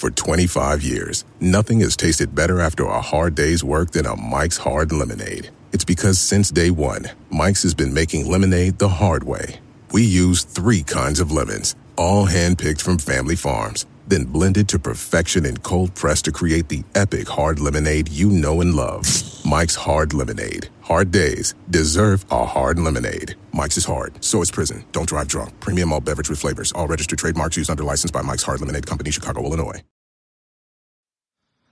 For 25 years, nothing has tasted better after a hard day's work than a Mike's Hard Lemonade. It's because since day one, Mike's has been making lemonade the hard way. We use three kinds of lemons, all handpicked from family farms, then blended to perfection and cold pressed to create the epic hard lemonade you know and love. Mike's Hard Lemonade. Hard days deserve a hard lemonade. Mike's is hard, so is prison. Don't drive drunk. Premium all beverage with flavors. All registered trademarks used under license by Mike's Hard Lemonade Company, Chicago, Illinois.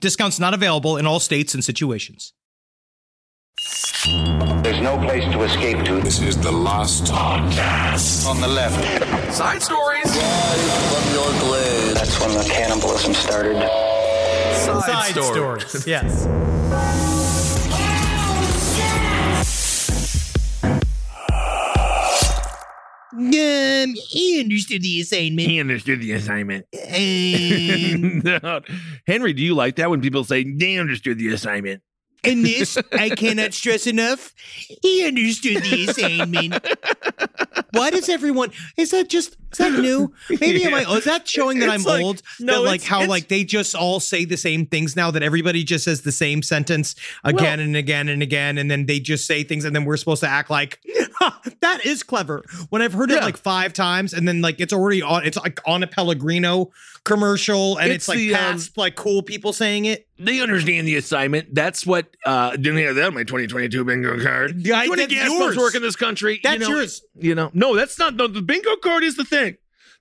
Discounts not available in all states and situations. There's no place to escape to. This is the last podcast. On the left. Side stories. From your glade. That's when the cannibalism started. Side, stories. Yes. Um, he understood the assignment. He understood the assignment. Um, Henry, do you like that when people say they understood the assignment? And this, I cannot stress enough. He understood the assignment. Why does everyone? Is that just is that new? Maybe am I? Oh, is that showing that It's I'm like- old? no, that like it's- how it's- like they just all say the same things now. That everybody just says the same sentence again and again and again, and then they just say things, and then we're supposed to act like "Ha, that is clever. When I've heard it like five times, and then like it's already on. It's like on a Pellegrino commercial, and it's, It's like the, um, past like cool people saying it. They understand the assignment. That's what uh didn't have that on my 2022 bingo card. Yeah, Too many that's gas yours. work in this country. That's you know, yours. You know, no, that's not. No, the bingo card is the thing.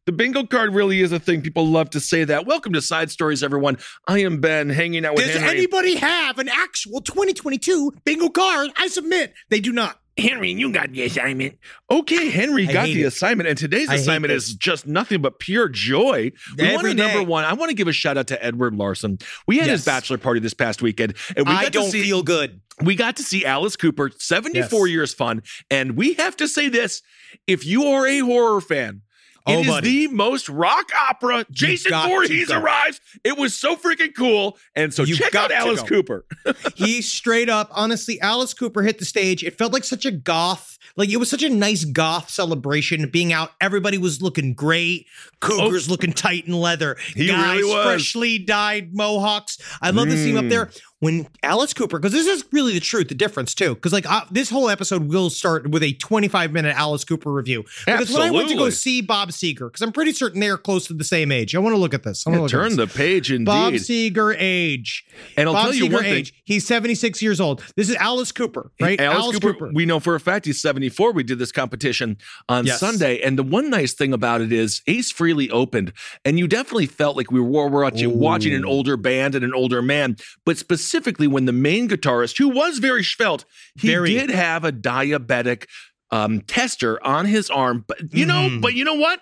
The bingo card really is a thing. People love to say that. Welcome to Side Stories, everyone. I am Ben, hanging out with Does Henry. anybody have an actual 2022 bingo card? I submit they do not. Henry, you got the assignment. Okay, Henry I got the it. assignment, and today's I assignment is just nothing but pure joy. We Every want to number one. I want to give a shout out to Edward Larson. We had his bachelor party this past weekend, and we I got don't to see feel good. we got to see Alice Cooper, 74 Yes. years fun. And we have to say this if you are a horror fan, it Oh, is buddy. the most rock opera. Jason Voorhees arrives. It was so freaking cool. And so You check got out Alice go. Cooper. he straight up, honestly, Alice Cooper hit the stage. It felt like such a goth, like it was such a nice goth celebration. Being out, everybody was looking great. Cougars looking tight in leather. Oh. He Guys really was. freshly dyed mohawks. I love to see him up Mm. there. When Alice Cooper, because this is really the truth, the difference too. Because like this whole episode will start with a 25 minute Alice Cooper review. Because when I went to go see Bob Seger, because I'm pretty certain they are close to the same age. I want to look at this. I want to look at Turn the page indeed. Bob Seger age. and I'll Bob tell you Seger one thing. age. He's 76 years old. This is Alice Cooper, right? Alice, Cooper, we know for a fact he's 74. We did this competition on Yes. Sunday. And the one nice thing about it is Ace Frehley opened, and you definitely felt like we were watching, watching an older band and an older man. But specifically, when the main guitarist, who was very svelte, he Very. did have a diabetic um, tester on his arm. But you know, Mhm. but you know what?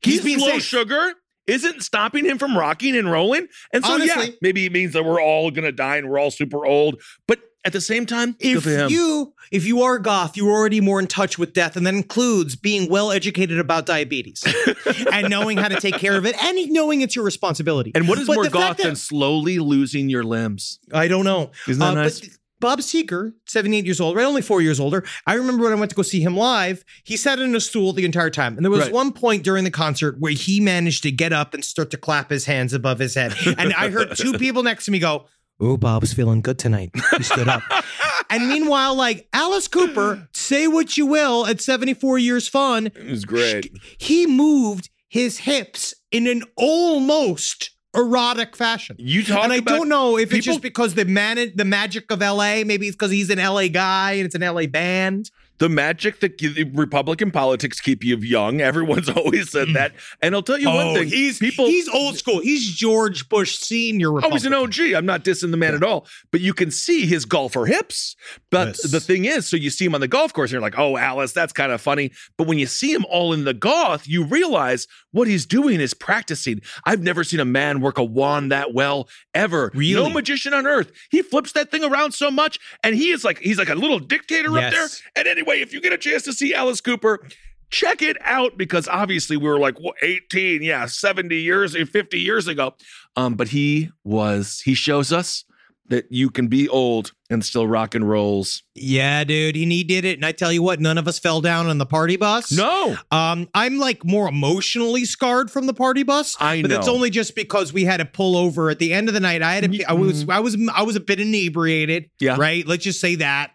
He's low safe. sugar isn't stopping him from rocking and rolling. And so, yeah, maybe it means that we're all going to die and we're all super old. But at the same time, if you if you are goth, you're already more in touch with death, and that includes being well educated about diabetes and knowing how to take care of it and knowing it's your responsibility. And what is But more goth that- than slowly losing your limbs? I don't know. Isn't that Uh, nice? But Bob Seger, 78 years old, right? Only four years older. I remember when I went to go see him live, he sat in a stool the entire time. And there was Right. one point during the concert where he managed to get up and start to clap his hands above his head. And I heard two people next to me go, Oh, Bob's feeling good tonight. He stood up. and meanwhile, like Alice Cooper, say what you will, at 74 years fun, It was great. he moved his hips in an almost erotic fashion. You talk and I don't know if it's just because the man, the magic of LA. Maybe it's because he's an LA guy and it's an LA band. The magic that Republican politics keep you young. Everyone's always said that. And I'll tell you one oh, thing: he's people. he's old school. He's George Bush senior. Oh, he's an OG. I'm not dissing the man at all, but you can see his golfer hips. But Yes. the thing is, so you see him on the golf course, and you're like, oh, Alice, that's kind of funny. But when you see him all in the goth, you realize what he's doing is practicing. I've never seen a man work a wand that well ever. Really? No magician on earth. He flips that thing around so much, and he is like, he's like a little dictator up there. And anyway, if you get a chance to see Alice Cooper, check it out because obviously we were like what, 18, yeah, 70 years, 50 years ago. Um, but he was, he shows us that you can be old and still rock and rolls. Yeah, dude, and he did it. And I tell you what, none of us fell down on the party bus. No, Um, I'm like more emotionally scarred from the party bus. I know. but it's only just because we had to pull over at the end of the night. I had to, I was I was I was a bit inebriated. Yeah. Right. Let's just say that.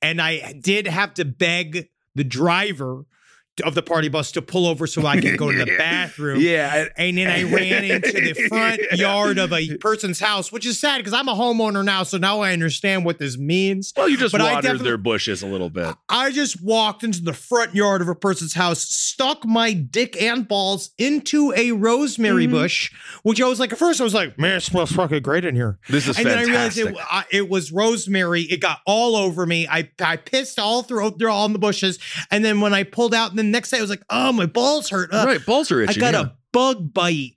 And I did have to beg the driver of the party bus to pull over so I could go to the bathroom. yeah. And then I ran into the front yard of a person's house, which is sad because I'm a homeowner now. So now I understand what this means. Well, you just But watered their bushes a little bit. I just walked into the front yard of a person's house, stuck my dick and balls into a rosemary Mm-hmm. bush, which I was like, at first I was like, man, it smells fucking great in here. This is and then I realized it, I, it was rosemary. It got all over me. I, I pissed all through, through all in the bushes. And then when I pulled out, and the next day I was like, oh, my balls hurt. Uh, right, balls are itchy. I got yeah. a bug bite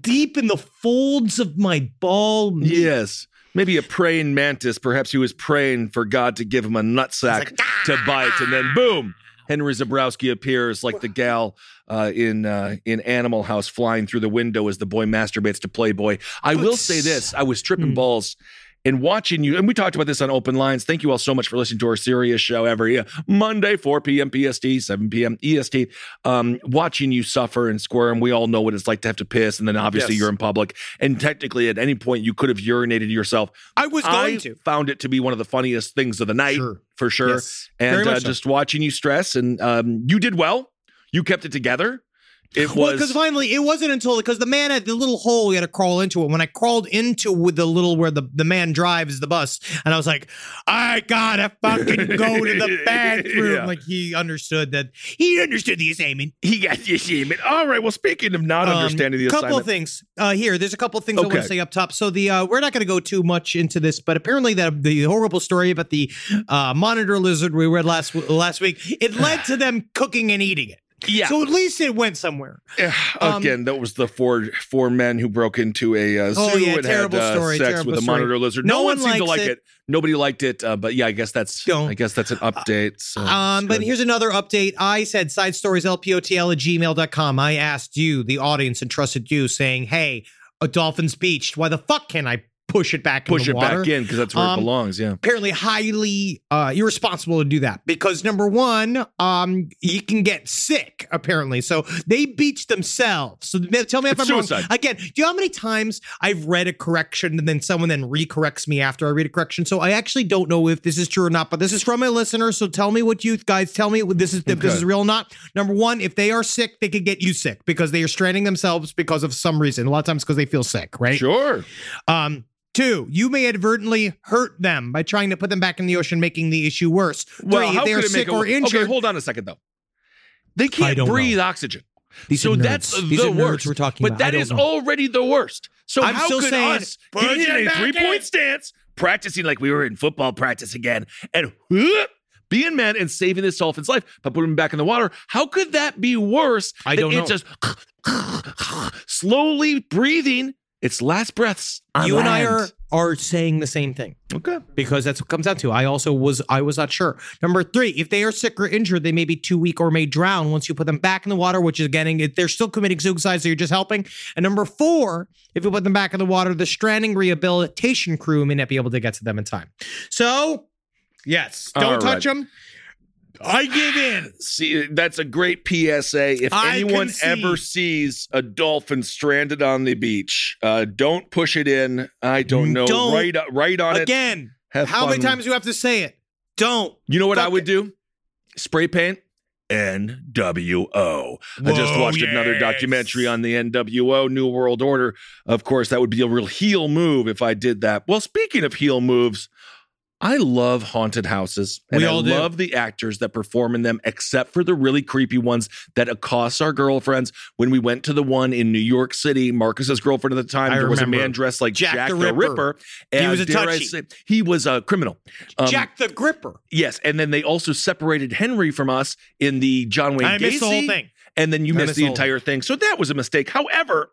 deep in the folds of my ball. meat. Yes. Maybe a praying mantis. Perhaps he was praying for God to give him a nutsack to bite, and then boom, Henry Zebrowski appears like the gal uh, in uh, in Animal House, flying through the window as the boy masturbates to Playboy. I will say this: I was tripping Hmm. balls. And watching you, and we talked about this on Open Lines. Thank you all so much for listening to our serious show every uh, Monday, 4 p.m. PST, 7 p.m. EST. Um, watching you suffer and squirm, we all know what it's like to have to piss, and then obviously Yes. you're in public. And technically, at any point, you could have urinated yourself. I was going I to. found it to be one of the funniest things of the night, Sure. for sure. Yes. And uh, so. just watching you stress, and um, you did well. You kept it together. It was because finally it wasn't until because the man had the little hole you had to crawl into it. When I crawled into with the little where the, the man drives the bus, and I was like, I gotta fucking go to the bathroom. Yeah. Like he understood that he understood the assignment. he got the assignment. All right. Well, speaking of not Um, understanding the couple assignment, of things uh, here. There's a couple of things I want to say up top. So the uh, we're not going to go too much into this, but apparently that the horrible story about the uh, monitor lizard we read last last week it led to them cooking and eating it. Yeah. So at least it went somewhere. Um, Again, that was the four four men who broke into a uh, zoo Oh, yeah, and terrible had uh, story, sex terrible with a story. monitor lizard. No No, one one seemed to like it. it. Nobody liked it, uh, but yeah, I guess that's Don't. I guess that's an update. So Um, but here's another update. I said side stories lpotl at gmail.com. I asked you, the audience, and trusted you, saying, Hey, a dolphin's beached. Why the fuck can I push it back push in it water? back in because that's where Um, it belongs. Yeah. Apparently, highly uh, irresponsible to do that because number one, um, you can get sick. Apparently, so they beach themselves. So tell me if It's I'm suicide. wrong. Again, do you know how many times I've read a correction and then someone then recorrects me after I read a correction? So I actually don't know if this is true or not. But this is from a listener. So tell me what you guys tell me. This is if this is real or not. Number one, if they are sick, they could get you sick because they are stranding themselves because of some reason. A lot of times because they feel sick, right? Sure. Um, two, you may inadvertently hurt them by trying to put them back in the ocean, making the issue worse. Well, Three, they are could it make sick or worse? injured, Okay, hold on a second though. They can't breathe know. oxygen. These so that's These the are worst. we're talking but about. I that know. already the worst. So I'm how still could saying, us push get in a three-point stance, practicing like we were in football practice again, and whoop, being men and saving this dolphin's life by putting him back in the water? How could that be worse? I don't it know. just slowly breathing its last breaths. On you and I are are saying the same thing okay. because that's what comes down to. I also was I was not sure. Number three, if they are sick or injured, they may be too weak or may drown once you put them back in the water, which is getting they're still committing suicide, so you're just helping. And number four, if you put them back in the water, the stranding rehabilitation crew may not be able to get to them in time. So, yes, don't All touch right. them. I give in. See, that's a great PSA. If I anyone can see- ever sees a dolphin stranded on the beach, uh, don't push it in. I don't know. Don't. right, right on it. Again, how many times do you have to say it? Don't. You know what I would it. do? Spray paint. NWO. I just Whoa, watched another documentary on the NWO, New World Order. Of course, that would be a real heel move if I did that. Well, speaking of heel moves, I love haunted houses and We I all do. love the actors that perform in them, except for the really creepy ones that accost our girlfriends. When we went to the one in New York City, Marcus's girlfriend at the time, I there was a man dressed like Jack, Jack the the, Ripper. Ripper. He and was a touchy. say- he was a criminal. Um, Jack the Gripper. Yes, and then they also separated Henry from us in the John Wayne I Gacy, missed the whole thing. and then you missed missed the entire thing. So that was a mistake. However,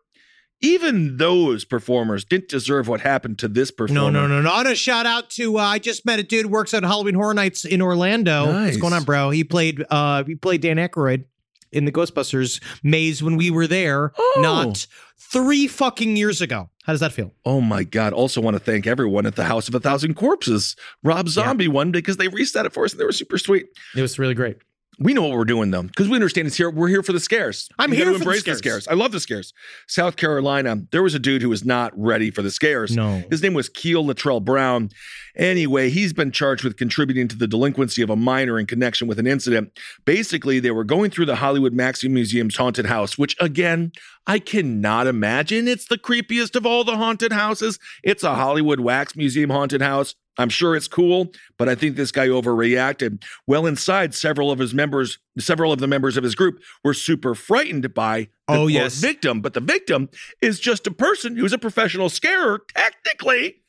even those performers didn't deserve what happened to this performer. No, no, no, no. Want to shout out to. Uh, I just met a dude who works at Halloween Horror Nights in Orlando. What's going on, bro? He played. Uh, he played Dan Aykroyd in the Ghostbusters maze when we were there, Oh. not three fucking years ago. How does that feel? Oh my God. Also want to thank everyone at the House of a Thousand Corpses, Rob Zombie one, because they reset it for us and they were super sweet. It was really great. We know what we're doing though, because we understand it's here. We're here for the scares. I'm We here gotta for the embrace scares. scares. I love the scares. South Carolina, there was a dude who was not ready for the scares. No. His name was Keel Latrell Brown. Anyway, he's been charged with contributing to the delinquency of a minor in connection with an incident. Basically, they were going through the Hollywood Maxim Museum's haunted house, which again, I cannot imagine. It's the creepiest of all the haunted houses. It's a Hollywood Wax Museum haunted house. I'm sure it's cool, but I think this guy overreacted. Well, inside, several of his members, several of the members of his group were super frightened by the Oh, yes. victim. But the victim is just a person who's a professional scarer, technically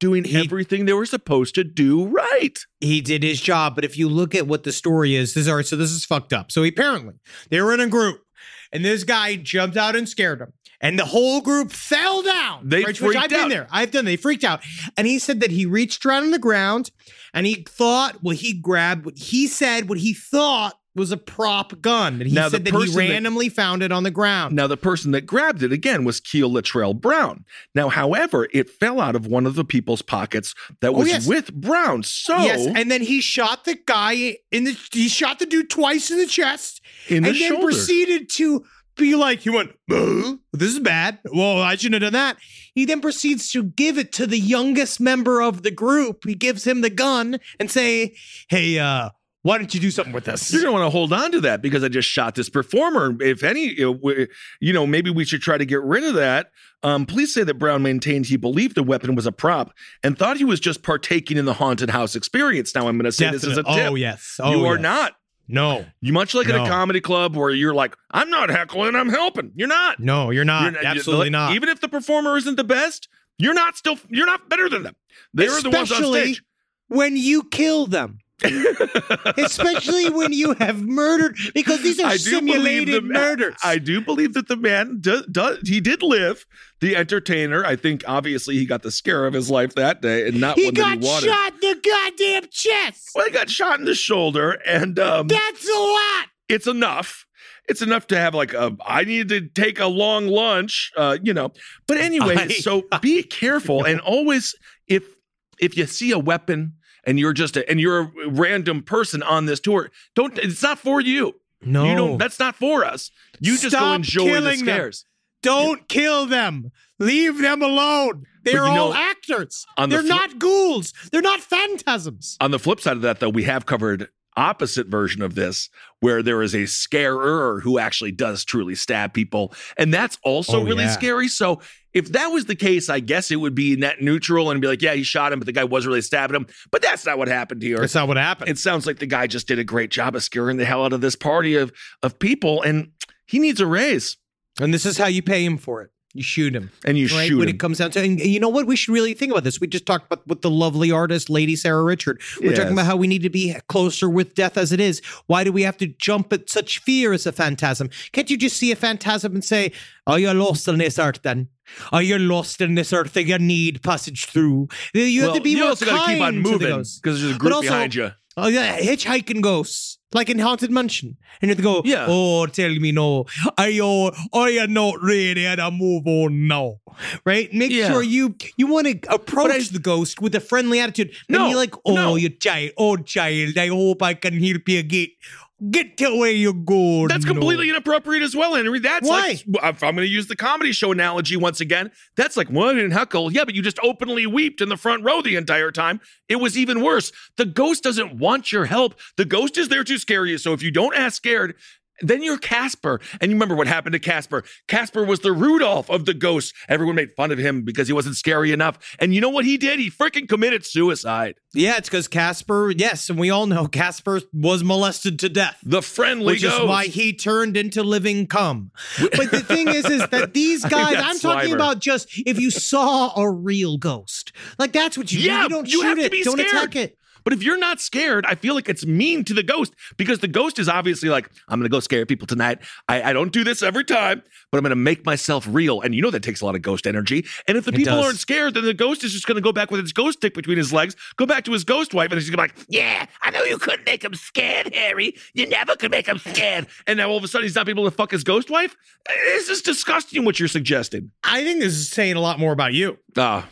doing He- everything they were supposed to do right. he did his job. But if you look at what the story is, this is all right. So this is fucked up. So apparently they were in a group, and this guy jumped out and scared him. and the whole group fell down. They which, which I've been out. there. I've done. They freaked out, and he said that he reached around on the ground, and he thought what he grabbed. What he said, what he thought was a prop gun, and he Now, said that he person that- randomly found it on the ground. Now, the person that grabbed it again was Keel Latrell Brown. Now, however, it fell out of one of the people's pockets that Oh, was yes. with Brown. So, Yes, and then he shot the guy in the. He shot the dude twice in the chest, in the and then proceeded to be like, he went, "Uh, this is bad. Well, I shouldn't have done that. He then proceeds to give it to the youngest member of the group. He gives him the gun and say, hey, uh, why don't you do something with this? You're going to want to hold on to that because I just shot this performer. If any, you know, we- you know, maybe we should try to get rid of that. Um, police say that Brown maintained he believed the weapon was a prop and thought he was just partaking in the haunted house experience. Now, I'm going to say this as a tip. Oh, yes. Oh, you are yes. not. No, You much like at a comedy club where you're like, I'm not heckling, I'm helping. You're not. no, you're not. You're Absolutely you- not. Even if the performer isn't the best, you're not still. You're not better than them. They're the ones on stage. when you kill them. Especially when you have murdered, because these are I simulated the murders. I do believe that the man does, does he did live. The entertainer, I think, obviously he got the scare of his life that day, and not he one got that he wanted. shot in the goddamn chest. Well, he got shot in the shoulder, and um, That's a lot. it's enough. It's enough to have like a. I need to take a long lunch, uh, you know. But anyway, I- so be careful and always if if you see a weapon and you're just a, and you're a random person on this tour, don't. It's not for you. No, You don't. That's not for us. You just go Stop enjoy the killing them. scares. don't kill them. Leave them alone. They're all know, actors. on the They're fli- not ghouls. They're not phantasms. On the flip side of that, though, we have covered opposite version of this where there is a scarer who actually does truly stab people and that's also Oh, really yeah. scary so if that was the case i guess it would be net neutral and be like yeah he shot him but the guy was really stabbing him but that's not what happened here That's not what happened. it sounds like the guy just did a great job of scaring the hell out of this party of of people and he needs a raise and this is how you pay him for it. You shoot him. and you right? shoot when him it comes down to, and you know what? We should really think about this. We just talked about with the lovely artist, Lady Sarah Richard. We're Yes. talking about how we need to be closer with death as it is. Why do we have to jump at such fear as a phantasm? Can't you just see a phantasm and say, "Are you lost on this earth? Then are you lost in this earth that you need passage through?" You have well, to be you more also gotta keep on kind moving because there's a group also- behind you Oh yeah, hitchhiking ghosts. Like in Haunted Mansion. And you have to go, Yeah. oh, tell me no. Are you are you not ready to move on now? Right? Make Yeah. sure you you want to approach I- the ghost with a friendly attitude. No, and you're like, oh, no. you child, oh child, I hope I can help you get get where you go. That's completely inappropriate as well, Henry. That's Why? like, I'm going to use the comedy show analogy once again, that's like, well, I didn't heckle. Yeah, but you just openly weeped in the front row the entire time. It was even worse. The ghost doesn't want your help. The ghost is there to scare you. So if you don't ask scared, Then you're Casper. And you remember what happened to Casper. Casper was the Rudolph of the ghosts. Everyone made fun of him because he wasn't scary enough. And you know what he did? He freaking committed suicide. Yeah, it's because Casper, yes, and we all know Casper was molested to death. The friendly Which ghost. is why he turned into living cum. But the thing is, is that these guys, I'm talking Slimer. about just if you saw a real ghost. Like that's what you do. Yeah, You don't you shoot it. don't scared. attack it. But if you're not scared, I feel like it's mean to the ghost because the ghost is obviously like, I'm going to go scare people tonight. I, I don't do this every time, but I'm going to make myself real. And you know that takes a lot of ghost energy. And if the It people does. aren't scared, then the ghost is just going to go back with his ghost stick between his legs, go back to his ghost wife, and he's going to be like, Yeah, I know you couldn't make him scared, Harry. You never could make him scared. And now all of a sudden he's not able to fuck his ghost wife? This is disgusting what you're suggesting. I think this is saying a lot more about you. Ah.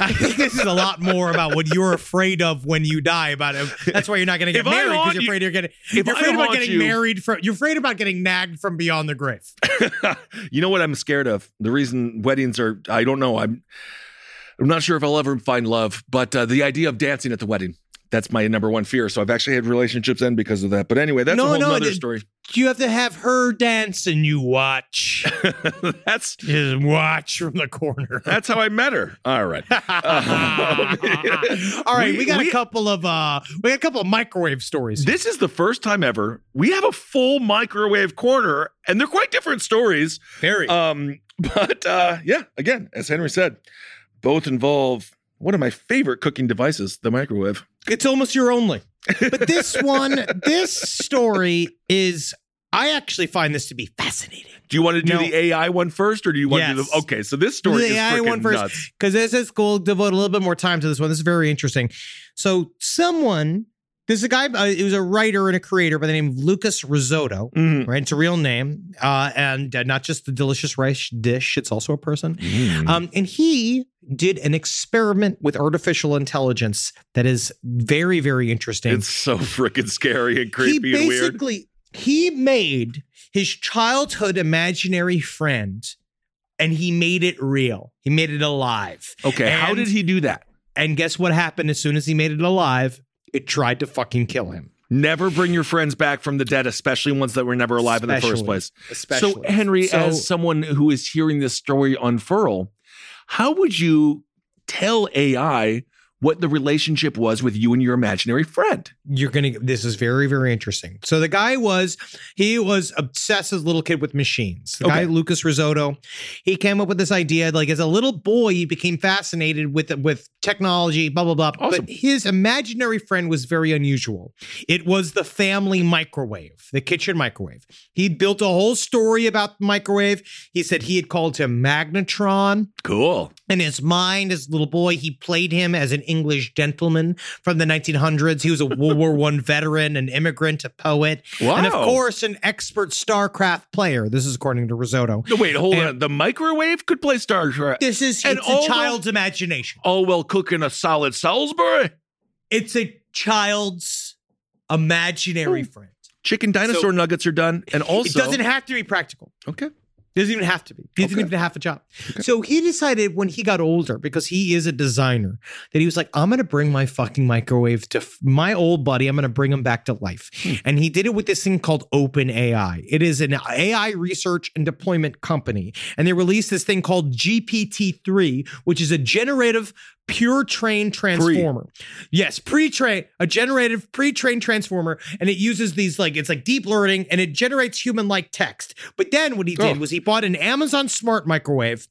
I think this is a lot more about what you're afraid of when you die. About it. That's why you're not going to get If married because you're you- afraid you're getting. if You're afraid about getting you- married from. You're afraid about getting nagged from beyond the grave. you know what I'm scared of? The reason weddings are, I don't know. I'm, I'm not sure if I'll ever find love, but uh, the idea of dancing at the wedding. That's my number one fear. So I've actually had relationships end because of that. But anyway, that's No, a whole no, nother it- story. You have to have her dance and you watch. that's Just watch from the corner. that's how I met her. All right. All right, we, We- got we- a couple of uh we got a couple of microwave stories. This is the first time ever we have a full microwave corner, and they're quite different stories. Very. Um, but uh, yeah, again, as Henry said, both involve one of my favorite cooking devices, the microwave. it's almost your only. But this one, this story is I actually find this to be fascinating. Do you want to do No. the AI one first, or do you want to do the? Okay, so this story The is AI one first. Because this is cool. Devote a little bit more time to this one. This is very interesting. So someone, this is a guy. Uh, he was a writer and a creator by the name of Lucas Rizzotto. Mhm. Right, it's a real name, uh, and uh, not just the delicious rice dish. It's also a person. Mm. Um, and he did an experiment with artificial intelligence that is very, very interesting. It's so freaking scary and creepy he and weird. basically he made his childhood imaginary friend, and he made it real. He made it alive. Okay, how did he do that? And guess what happened as soon as he made it alive? It tried to fucking kill him. Never bring your friends back from the dead, especially ones that were never alive in the first place. Especially. So, Henry, So- as someone who is hearing this story unfurl, how would you tell AI what the relationship was with you and your imaginary friend? you're gonna this is very very interesting. So the guy was he was obsessed as a little kid with machines. The guy lucas rizzotto he came up with this idea like as a little boy he became fascinated with with technology blah blah blah. Awesome. but his imaginary friend was very unusual. It was the family microwave the kitchen microwave. He built a whole story about the microwave. He said he had called him magnetron. Cool. in his mind as a little boy he played him as an english gentleman from the 1900s he was a world war one veteran an immigrant a poet and of course an expert starcraft player this is according to rizzotto No, wait, hold And- on. The microwave could play StarCraft. This is And it's a child's imagination Oh, well, cooking a solid Salisbury. it's a child's imaginary Hmm. friend Chicken dinosaur nuggets are done. And also, it doesn't have to be practical okay. Doesn't even have to be. He doesn't Okay. even have a job. So he decided when he got older, because he is a designer, that he was like, I'm going to bring my fucking microwave to f- my old buddy. I'm going to bring him back to life. Hmm. And he did it with this thing called Open AI. It is an AI research and deployment company. And they released this thing called GPT-3, which is a generative pure trained transformer. Yes, pre-trained, a generative pre-trained transformer, and it uses these like it's like deep learning and it generates human-like text. But then what he did Oh. was he bought an Amazon smart microwave.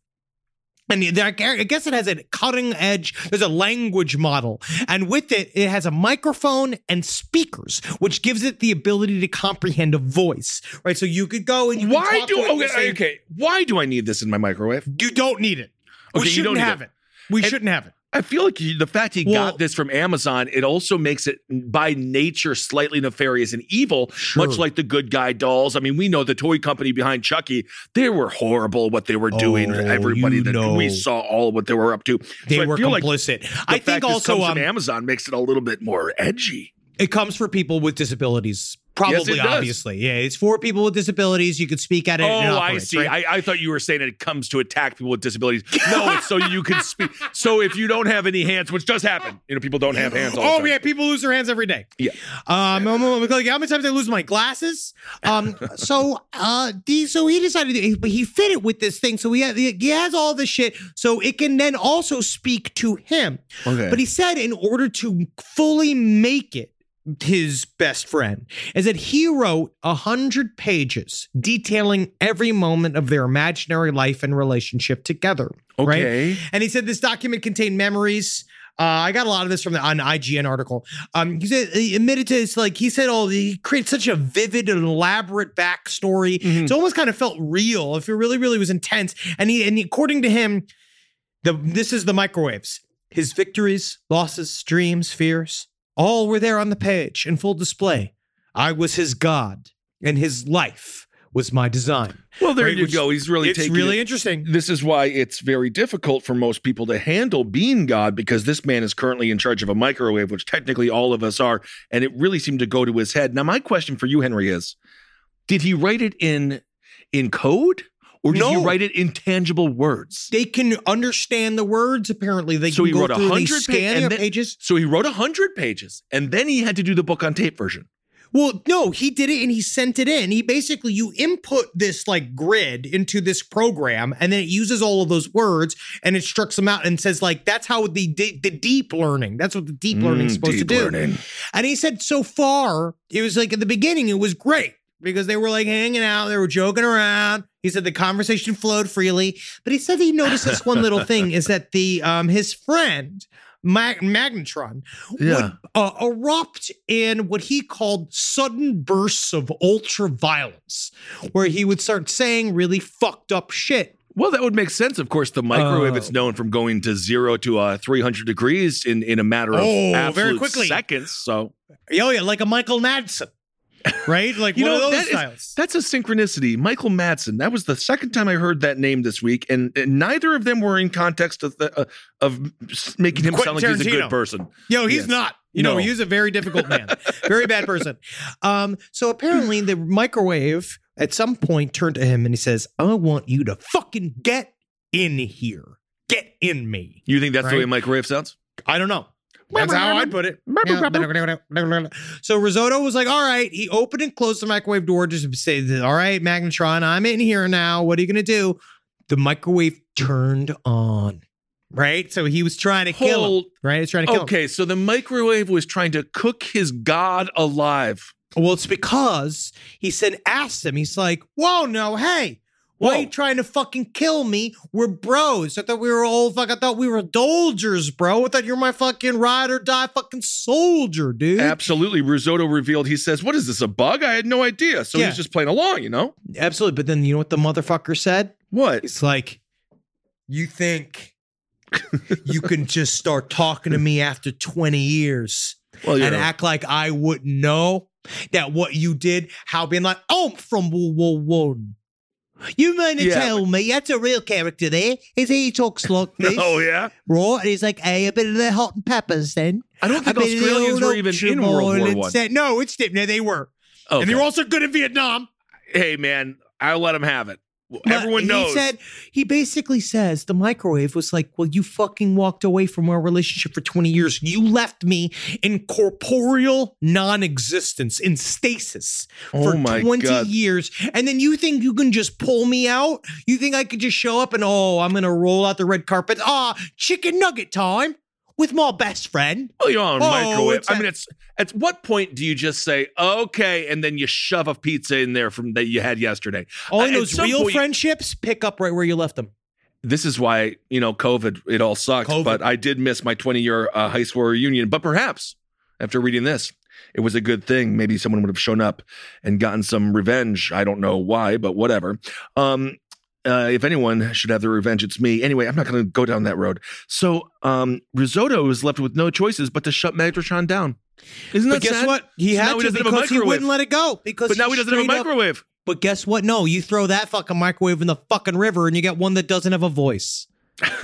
And I guess it has a cutting edge. There's a language model, and with it, it has a microphone and speakers, which gives it the ability to comprehend a voice. Right, so you could go and Why do to it and okay, say, okay? Why do I need this in my microwave? You don't need it. We Okay, you shouldn't don't have it. it. We And- shouldn't have it. I feel like the fact he Well- got this from Amazon, it also makes it by nature slightly nefarious and evil, much like the good guy dolls. I mean, we know the toy company behind Chucky, they were horrible what they were doing. Oh, Everybody that know. we saw all what they were up to. They So were like complicit. the I think also um, Amazon makes it a little bit more edgy. it comes for people with disabilities Probably, does. obviously. Yeah, it's for people with disabilities. You could speak at it. Oh, I see. right? I, I thought you were saying it comes to attack people with disabilities. No, it's so you can speak. So if you don't have any hands, which does happen, you know, people don't have hands. All the Oh yeah, people lose their hands every day. Yeah. Um, I'm, I'm like, how many times I lose my glasses? Um, so uh, so he decided, to, he fit it with this thing. So he had, he has all this shit, so it can then also speak to him. Okay. But he said, in order to fully make it his best friend, is that he wrote a hundred pages detailing every moment of their imaginary life and relationship together. right? Okay. And he said this document contained memories. Uh, I got a lot of this from the an IGN article. Um, he said he admitted to it's like he said, oh, he created such a vivid and elaborate backstory. Mhm. It almost kind of felt real. If it really, really was intense. And he and according to him, the this is the microwaves. His victories, losses, dreams, fears, all were there on the page in full display. I was his god, and his life was my design. Well, there Right, you which- go. He's really it's taking really it- interesting. This is why it's very difficult for most people to handle being God because this man is currently in charge of a microwave, which technically all of us are, and it really seemed to go to his head. Now, my question for you, Henry, is: Did he write it in in code, or did No. write it in tangible words? they can understand the words. Apparently, they So can he go wrote a hundred pa- scan and their then- pages. So he wrote a hundred pages, and then he had to do the book on tape version. Well, no, he did it and he sent it in. He basically you input this like grid into this program, and then it uses all of those words and it structs them out and says like that's how the the, the deep learning. That's what the deep learning is Mm, supposed to do. learning. And he said so far it was like at the beginning it was great because they were like hanging out, they were joking around. He said the conversation flowed freely, but he said he noticed this one little thing is that the um his friend Mag- Magnetron Yeah. would uh, erupt in what he called sudden bursts of ultra violence, where he would start saying really fucked up shit. Well, that would make sense. Of course, the microwave Oh. it's known from going to zero to uh, 300 degrees in, in a matter of Oh, very quickly. seconds. So Oh yeah, like a Michael Madsen, right? Like You one know, of those that is- styles. that's a synchronicity. Michael Madsen. That was the second time I heard that name this week, and, and neither of them were in context of the, uh, of making him Quentin sound like he's a good person. Yo, he's Yes. not. You know, No. he's a very difficult man, very bad person. Um, so apparently, the microwave at some point turned to him and he says, "I want you to fucking get in here, get in me." You think that's the way Right. microwave sounds? I don't know. That's how I'd put it. So Rizzotto was like, all right. He opened and closed the microwave door just to say, all right, Magnetron, I'm in here now. What are you going to do? The microwave turned on. Right? So he was trying to kill him. Right? He's trying to kill him. Okay, so the microwave was trying to cook his god alive. Well, it's because he said, asked him, he's like, whoa, no, hey, why are you trying to fucking kill me? We're bros. I thought we were old fuck. I thought we were dolgers, bro. I thought you're my fucking ride or die fucking soldier, dude. Absolutely. Rizzotto revealed, he says, What is this, a bug? I had no idea. So Yeah. he's just playing along, you know? Absolutely. But then you know what the motherfucker said? What? It's like, you think you can just start talking to me after 20 years Well, and act like I wouldn't know that what you did, how being like, oh, I'm from World War One. You mean to Yeah, tell me that's a real character there? Is he talks like this? Oh, yeah? Right? And he's like, hey, a bit of the hot and peppers then. I don't A think bit of the Australians old were even in World War One. No, it's different. no, they were. And Okay. they were also good in Vietnam. hey, man, I'll let him have it. But Everyone knows. He said he basically says the microwave was like, "Well, you fucking walked away from our relationship for 20 years. You left me in corporeal non-existence, in stasis for Oh my 20 God. years, and then you think you can just pull me out? You think I could just show up and oh, I'm gonna roll out the red carpet? Ah, chicken nugget time with my best friend. Well, you're on Oh, microwave. I a- mean, it's at what point do you just say okay, and then you shove a pizza in there from that you had yesterday? Only At those real point- friendships pick up right where you left them. This is why you know COVID. It all sucks, COVID. but I did miss my 20 year uh, high school reunion. But perhaps after reading this, it was a good thing. Maybe someone would have shown up and gotten some revenge. I don't know why, but whatever. Um, uh, if anyone should have the revenge, it's me. Anyway, I'm not going to go down that road. So, um, Rizzotto is left with no choices but to shut Magnetron down. Isn't that But guess sad? what? He So had he to doesn't have a because he microwave. wouldn't let it go. Because But now he doesn't have a straight up- microwave. But guess what? No, you throw that fucking microwave in the fucking river and you get one that doesn't have a voice.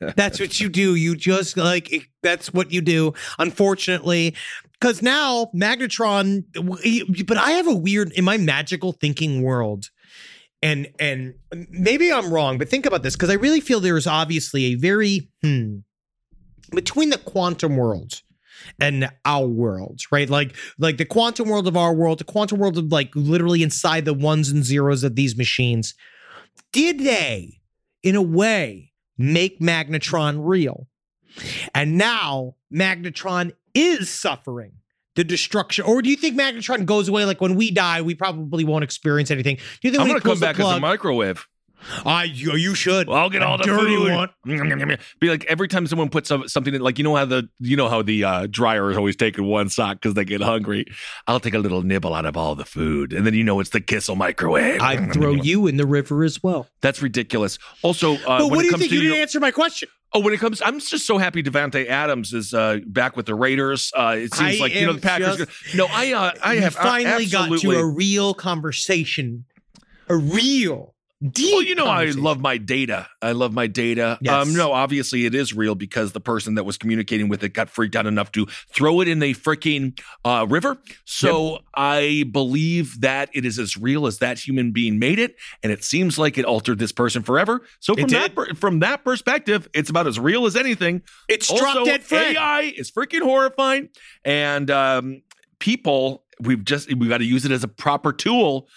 that's what you do. You just like it- that's what you do. Unfortunately, because now Magnetron. But I have a weird in my magical thinking world, and and maybe I'm wrong, but think about this because I really feel there is obviously a very hmm, between the quantum world and our world, right? Like like the quantum world of our world, the quantum world of like literally inside the ones and zeros of these machines. Did they, in a way, make Magnetron real? And now Magnetron is suffering the destruction, or do you think Magnetron goes away? Like when we die, we probably won't experience anything. Do you think I'm going to come back as a microwave. I you, you should. I'll get all the dirty food. one. Be like every time someone puts something in, like you know how the you know how the uh, dryer is always taking one sock because they get hungry. I'll take a little nibble out of all the food, and then you know it's the Kissel microwave. I'd throw you in the river as well. That's ridiculous. Also, uh, but what do you think? You your- didn't answer my question. Oh, when it comes, I'm just so happy Davante Adams is uh, back with the Raiders. Uh, it seems I like you know the Packers. just- no, I uh, I have finally got to a real conversation, a real deep. Well, you know, I love my data. I love my data. Yes. Um, no, obviously it is real because the person that was communicating with it got freaked out enough to throw it in a freaking uh, river. So I believe that it is as real as that human being made it, and it seems like it altered this person forever. So from that per- from that perspective, it's about as real as anything. It's also, drop dead Fred. AI is freaking horrifying, and um, people we've just we've got to use it as a proper tool.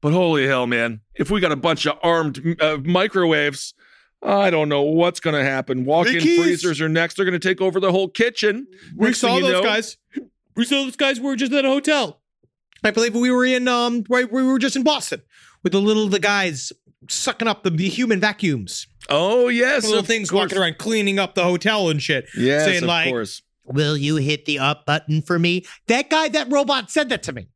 But holy hell, man! If we got a bunch of armed uh, microwaves, I don't know what's going to happen. Walk-in freezers are next. They're going to take over the whole kitchen. We Next saw those know- guys. We saw those guys. We were just at a hotel. I believe we were in um right we were just in Boston with the little the guys sucking up the, the human vacuums. Oh yes, little things course. walking around cleaning up the hotel and shit. Yes, saying of like, course. "Will you hit the up button for me?" That guy, that robot, said that to me.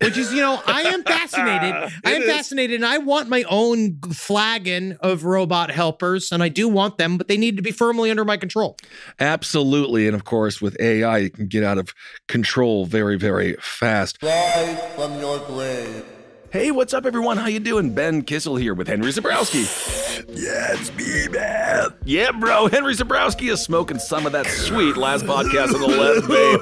Which is, you know, I am fascinated. I am It is. fascinated, and I want my own flagon of robot helpers, and I do want them, but they need to be firmly under my control. Absolutely, and of course, with AI, it can get out of control very, very fast. Rise from your grave. Hey, what's up, everyone? How you doing? Ben Kissel here with Henry Zebrowski. Yeah, it's me, man. Yeah, bro. Henry Zebrowski is smoking some of that sweet last podcast on the left, babe.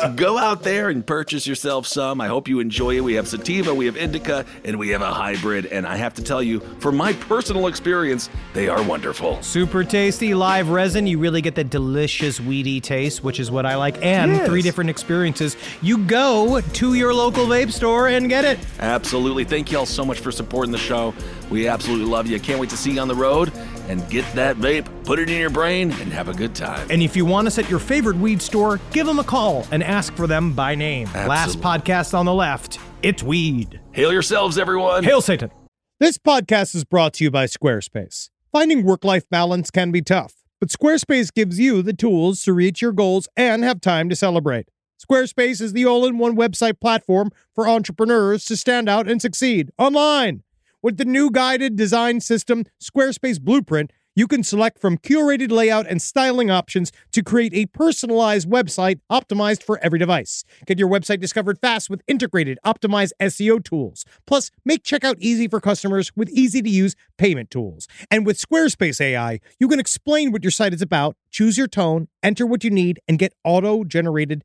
So go out there and purchase yourself some. I hope you enjoy it. We have sativa, we have indica, and we have a hybrid. And I have to tell you, from my personal experience, they are wonderful. Super tasty live resin. You really get the delicious weedy taste, which is what I like, and Yes. three different experiences. You go to your local vape store and get it. Absolutely. Thank you all so much for supporting the show. We absolutely love you. Can't wait to see you on the road and get that vape, put it in your brain, and have a good time. And if you want us at your favorite weed store, give them a call and ask for them by name. Last podcast on the left, it's weed. Hail yourselves, everyone. Hail Satan. This podcast is brought to you by Squarespace. Finding work life balance can be tough, but Squarespace gives you the tools to reach your goals and have time to celebrate. Squarespace is the all in one website platform for entrepreneurs to stand out and succeed online. With the new guided design system, Squarespace Blueprint, you can select from curated layout and styling options to create a personalized website optimized for every device. Get your website discovered fast with integrated, optimized SEO tools. Plus, make checkout easy for customers with easy to use payment tools. And with Squarespace AI, you can explain what your site is about, choose your tone, enter what you need, and get auto generated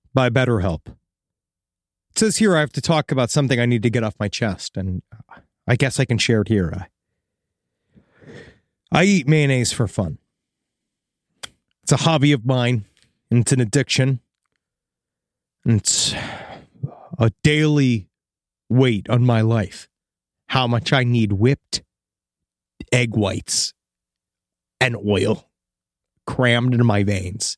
by BetterHelp. It says here I have to talk about something I need to get off my chest, and uh, I guess I can share it here. I I eat mayonnaise for fun. It's a hobby of mine, and it's an addiction. And it's a daily weight on my life how much I need whipped egg whites and oil crammed into my veins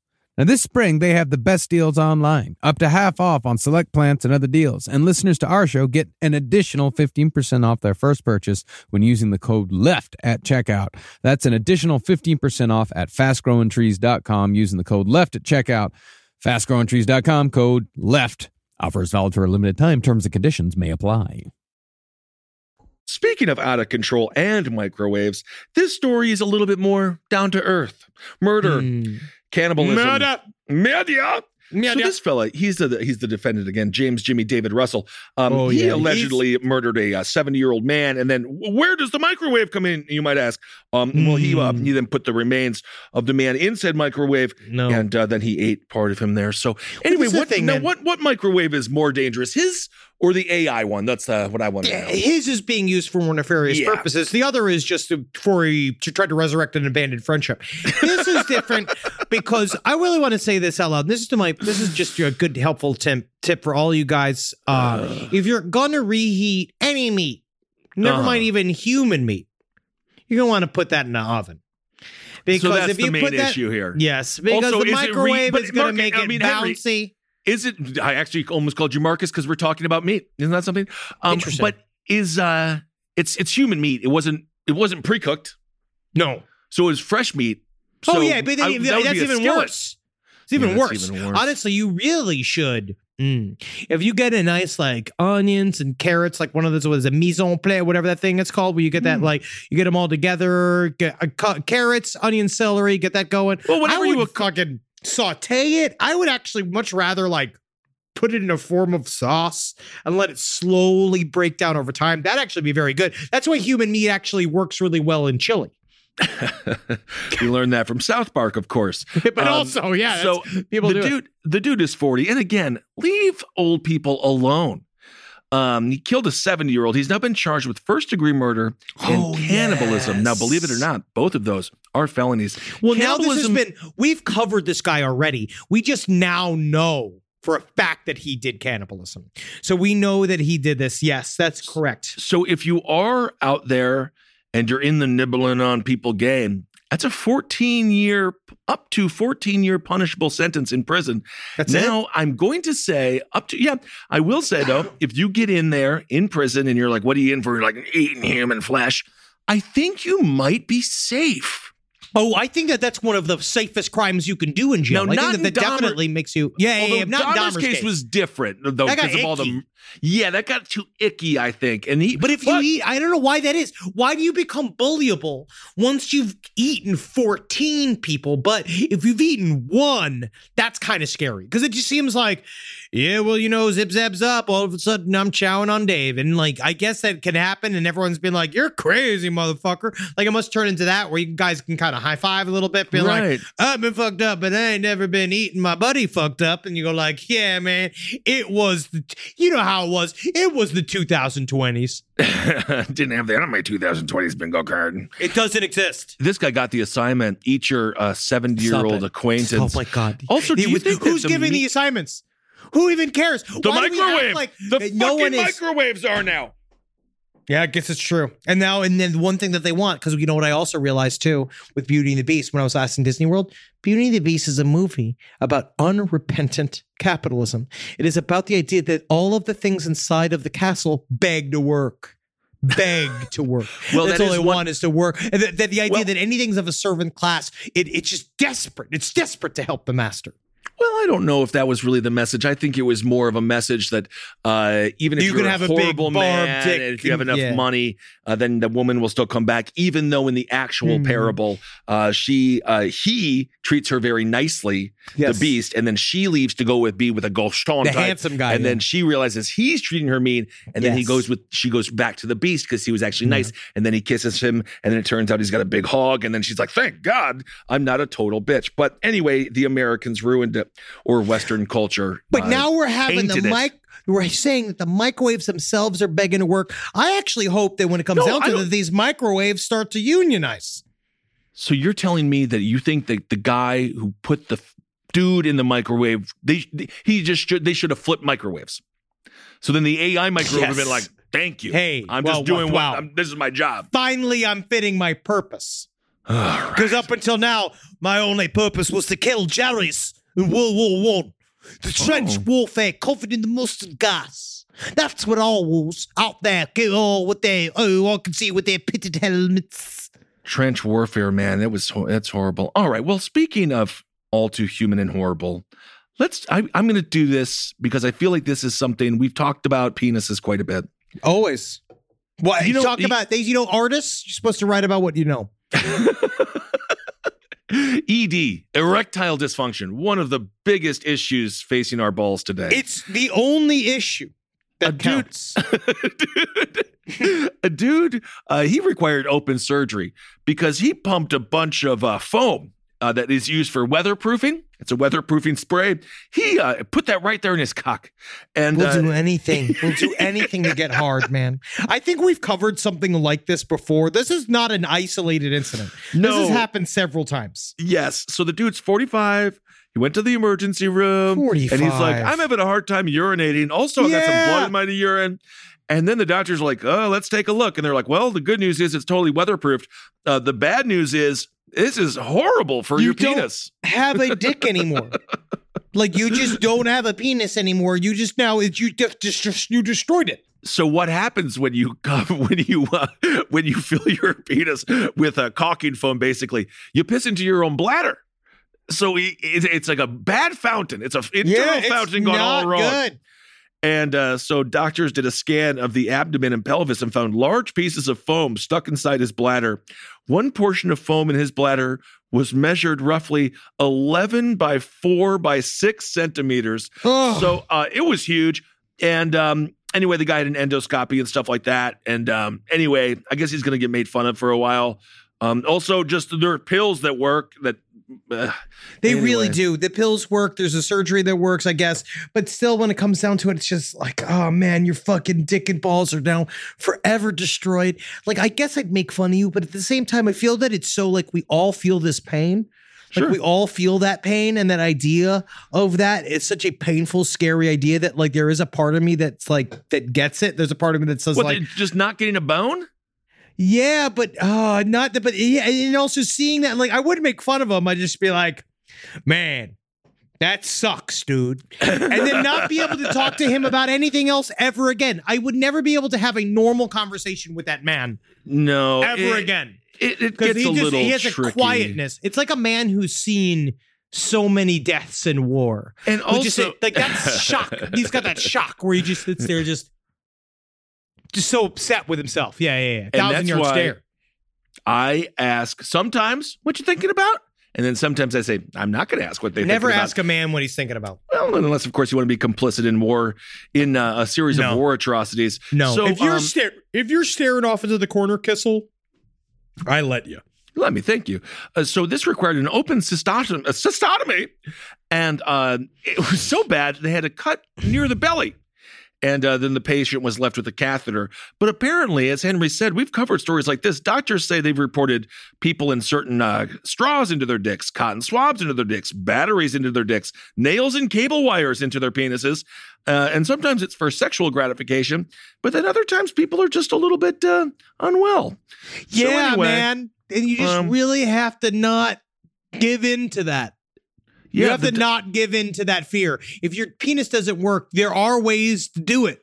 Now, this spring, they have the best deals online, up to half off on select plants and other deals. And listeners to our show get an additional 15% off their first purchase when using the code LEFT at checkout. That's an additional 15% off at fastgrowingtrees.com using the code LEFT at checkout. Fastgrowingtrees.com, code LEFT. Offers valid for a limited time. Terms and conditions may apply. Speaking of out of control and microwaves, this story is a little bit more down to earth. Murder, hmm. Cannibalism, Murder. Murder. So Murder. this fella, he's the he's the defendant again, James Jimmy David Russell. Um, Oh, he yeah, allegedly murdered a seventy year old man, and then where does the microwave come in? You might ask. Um, Well, he uh, Hmm. he then put the remains of the man in said microwave, No. and uh, then he ate part of him there. So anyway, what thing, now, man? what what microwave is more dangerous, his or the AI one? That's uh, what I want to know. His is being used for more nefarious Yeah. purposes. The other is just to, for a, to try to resurrect an abandoned friendship. This is different because I really want to say this out loud. This is to my. This is just a good, helpful tip tip for all you guys. Uh, if you're gonna reheat any meat, never Uh-huh. mind even human meat, you're gonna want to put that in the oven. Because so if you the main put that, issue here. yes, because Also, the is it re- microwave is gonna Mark, make I it mean, Henry, bouncy. Is it? I actually almost called you Marcus because we're talking about meat. Isn't that something? Um, Interesting. But is uh, it's it's human meat. It wasn't it wasn't pre cooked, No. so it was fresh meat. oh yeah, but I- that that's even worse. It's even Yeah, worse. even worse. Honestly, you really should. mm, If you get a nice like onions and carrots, like one of those was a mise en place, whatever that thing it's called, where you get that like you get them all together, get uh, ca- carrots, onion, celery, get that going. Well, whenever I you would fucking saute it. I would actually much rather like put it in a form of sauce and let it slowly break down over time. That'd actually be very good. That's why human meat actually works really well in chili. you learned that from South Park, of course. But Um, also, yeah, so people the do it. the dude is forty, and again, leave old people alone. Um, he killed a seventy-year-old. He's now been charged with first-degree murder and Oh, cannibalism. Now, believe it or not, both of those are felonies. Well, now this has Cannibalism- been, we've covered this guy already. We just now know for a fact that he did cannibalism. So we know that he did this. Yes, that's correct. So if you are out there and you're in the nibbling on people game, that's a 14 year, up to 14 year punishable sentence in prison. That's now, I'm going to say up to, yeah, I will say though, if you get in there in prison and you're like, what are you in for? You're like eating human flesh. I think you might be safe. Oh, I think that that's one of the safest crimes you can do in jail. No, I not think that, that Dahmer- definitely makes you. Yeah, yeah, yeah. Not Dahmer's Dahmer's case, was different though because of all the. Yeah that got too icky I think and he But if you eat, I don't know why that is. Why do you become bullyable once you've eaten 14 people? But if you've eaten one, that's kind of scary because it just seems like, yeah, well, you know, zip zaps up. All of a sudden, I'm chowing on Dave. And like, I guess that can happen. And everyone's been like, you're crazy, motherfucker. Like, it must turn into that where you guys can kind of high five a little bit, be Right. like, I've been fucked up, but I ain't never been eating my buddy fucked up. And you go, like, yeah, man, it was, the, you know how it was. It was the 2020s. didn't have that on my 2020s bingo card. It doesn't exist. This guy got the assignment. Eat your uh, 70 year old acquaintance. Oh my god! Also, do you was- think who's giving me- the assignments? Who even cares? The Why do we act microwave. Like the no one is. microwaves are now. Yeah, I guess it's true. And now, and then one thing that they want, because you know what I also realized too with Beauty and the Beast when I was last in Disney World, Beauty and the Beast is a movie about unrepentant capitalism. It is about the idea that all of the things inside of the castle beg to work. Beg to work. Well, that's that all they one- want is to work. And the idea Well- that anything's of a servant class, it, it's just desperate. It's desperate to help the master. Well, I don't know if that was really the message. I think it was more of a message that uh, even if You can have a a big horrible man, dick and if you have enough yeah. money, uh, then the woman will still come back. Even though in the actual Mhm. parable, uh, she uh, he treats her very nicely, Yes. the beast, and then she leaves to go with be with a Gaston The type, handsome guy, and then she realizes he's treating her mean, and then he goes with she goes back to the beast because he was actually nice, and then he kisses him, and then it turns out he's got a big hog, and then she's like, "Thank God, I'm not a total bitch." But anyway, the Americans ruined it, or Western culture. But uh, now we're having the it. mic. We're saying that the microwaves themselves are begging to work. I actually hope that when it comes No, down I to that, these microwaves start to unionize. So you're telling me that you think that the guy who put the dude in the microwave, they he just should they should have flipped microwaves. So then the AI microwave would have been like, "Thank you, Hey, I'm well, just doing wow. what I'm, this is my job." Finally, I'm fitting my purpose. All right. Because up until now, my only purpose was to kill Jerry's in World War One. The trench Oh. warfare covered in the mustard gas. That's what all wolves out there go all with their oh I can see with their pitted helmets. Trench warfare, man, that was that's horrible. All right, well, speaking of all too human and horrible, let's. I, I'm going to do this because I feel like this is something we've talked about penises quite a bit. Always. What You you know, talk you- about these? You know, artists. You're supposed to write about what you know. ED, erectile dysfunction, one of the biggest issues facing our balls today. It's the only issue that A dude- counts. dude, a dude, uh, he required open surgery because he pumped a bunch of uh, foam uh, that is used for weatherproofing. It's a weatherproofing spray. He uh, put that right there in his cock, and We'll uh, do anything. We'll do anything to get hard, man. I think we've covered something like this before. This is not an isolated incident. No. This has happened several times. yes. So the dude's forty-five. He went to the emergency room, and he's like, "I'm having a hard time urinating. Also, I got some blood in my urine." And then the doctor's are like, "Oh, let's take a look." And they're like, "Well, the good news is it's totally weatherproofed. Uh, the bad news is this is horrible for You your don't- penis." Have a dick anymore. like you just don't have a penis anymore. You just now you just, just you destroyed it. So what happens when you when you uh, when you fill your penis with a caulking foam? Basically, you piss into your own bladder. So it, it- it's like a bad fountain. It's a internal it's fountain gone all wrong. Good. And uh, so doctors did a scan of the abdomen and pelvis and found large pieces of foam stuck inside his bladder. One portion of foam in his bladder was measured roughly 11 by 4 by 6 centimeters. Ugh. So uh, it was huge. And um, anyway, the guy had an endoscopy and stuff like that. And um, anyway, I guess he's going to get made fun of for a while. Um, also, just there are pills that work that. Uh, They really do. The pills work. There's a surgery that works, I guess. But still, when it comes down to it, it's just like, oh man, your fucking dick and balls are now forever destroyed. Like, I guess I'd make fun of you, but at the same time, I feel that it's so like we all feel this pain. Like Sure. we all feel that pain and that idea of that. It's such a painful, scary idea that like there is a part of me that's like that gets it. There's a part of me that says What, like, just not getting a bone? Yeah, but uh not that, but yeah, and also seeing that, like, I wouldn't make fun of him. I'd just be like, man, That sucks, dude. and then not be able to talk to him about anything else ever again. I would never be able to have a normal conversation with that man No, ever it- again. It, it gets he a just little he has tricky. a quietness. It's like a man who's seen so many deaths in war. and Who just also like that shock. He's got that shock where he just sits there, just just so upset with himself. Yeah, yeah, yeah. Thousand yard stare. I ask sometimes what you're thinking about, and then sometimes I say I'm not going to ask what they Never thinking about. Never ask a man what he's thinking about. Well, unless of course you want to be complicit in war, in uh, a series No. of war atrocities. No, So, if you're um, stare, if you're staring off into the corner, Kissel, I let you. Let me thank you. Uh, so this required an open cystotomy, cystotomy and uh, it was so bad they had to cut near the belly. And uh, then the patient was left with a catheter. But apparently, as Henry said, we've covered stories like this. Doctors say they've reported people inserting uh, straws into their dicks, cotton swabs into their dicks, batteries into their dicks, nails and cable wires into their penises. Uh, and sometimes it's for sexual gratification. But then other times people are just a little bit uh, unwell. So Yeah, anyway, man. And you just um, really have to not give in to that. You Yeah, have to not give in to that fear. If your penis doesn't work, there are ways to do it.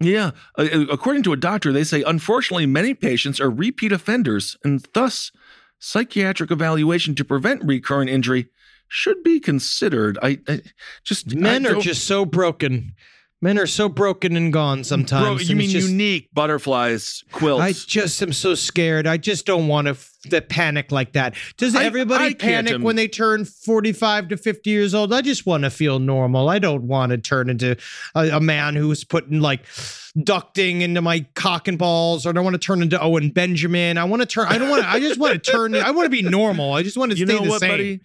Yeah. Uh, according to a doctor, they say unfortunately many patients are repeat offenders and thus psychiatric evaluation to prevent recurrent injury should be considered. I, I just Men I are just so broken. Men are so broken and gone sometimes. Bro, you mean just- unique butterflies quilts? I just am so scared. I just don't want to, f- panic like that. Does I- everybody I panic when they turn 45 to 50 years old? I just want to feel normal. I don't want to turn into a, a man who's putting like ducting into my cock and balls, or I don't want to turn into Owen Benjamin. I want to turn, I don't want to, I just want to turn, I want to be normal. I just want to you stay know the what, same. buddy?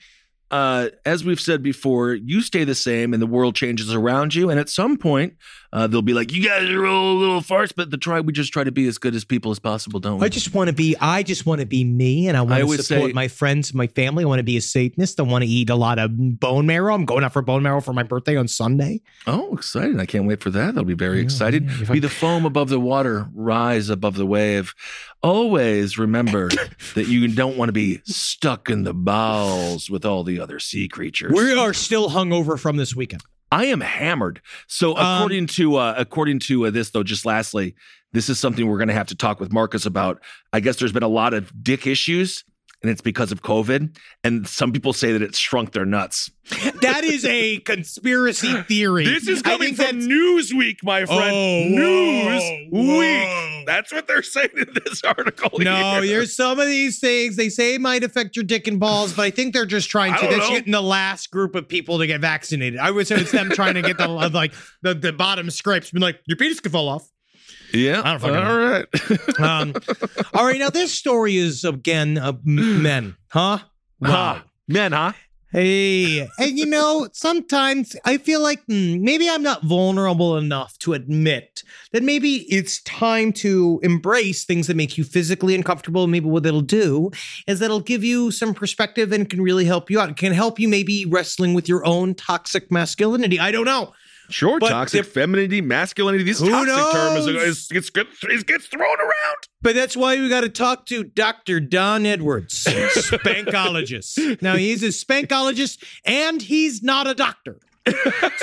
Uh, as we've said before, you stay the same and the world changes around you. And at some point, uh, they'll be like, you guys are all a little farts, but the try, we just try to be as good as people as possible, don't we? I just want to be. I just want to be me, and I I want to support say- my friends, my family. I want to be a Satanist. I want to eat a lot of bone marrow. I'm going out for bone marrow for my birthday on Sunday. Oh, excited. I can't wait for that. That'll be very excited. yeah. If I- Be the foam above the water, rise above the wave. Always remember that you don't want to be stuck in the bowels with all the other sea creatures. We are still hungover from this weekend. I am hammered. So Um, according to uh, according to uh, this though, just lastly, this is something we're going to have to talk with Marcus about. I guess there's been a lot of dick issues, and it's because of COVID. And some people say that it's shrunk their nuts. That is a conspiracy theory. This is coming from that's- Newsweek, my oh, friend. Oh, Newsweek. whoa, whoa. That's what they're saying in this article. No, here. there's some of these things they say might affect your dick and balls, but I think they're just trying to. don't That's getting the last group of people to get vaccinated. I would say it's them trying to get the like the, the bottom scrapes. Been like your penis could fall off. Yeah. I don't fucking All right. Um, all right, now this story is again of m- men, huh? Huh. Men, huh? Hey, and you know, sometimes I feel like hmm, maybe I'm not vulnerable enough to admit that maybe it's time to embrace things that make you physically uncomfortable. Maybe what it'll do is that it'll give you some perspective and can really help you out. It can help you maybe wrestling with your own toxic masculinity. I don't know. Sure, But toxic femininity, masculinity. These toxic terms knows? is, is, gets, it gets thrown around. But that's why we got to talk to Dr. Don Edwards, spankologist. Now, he's a spankologist and he's not a doctor.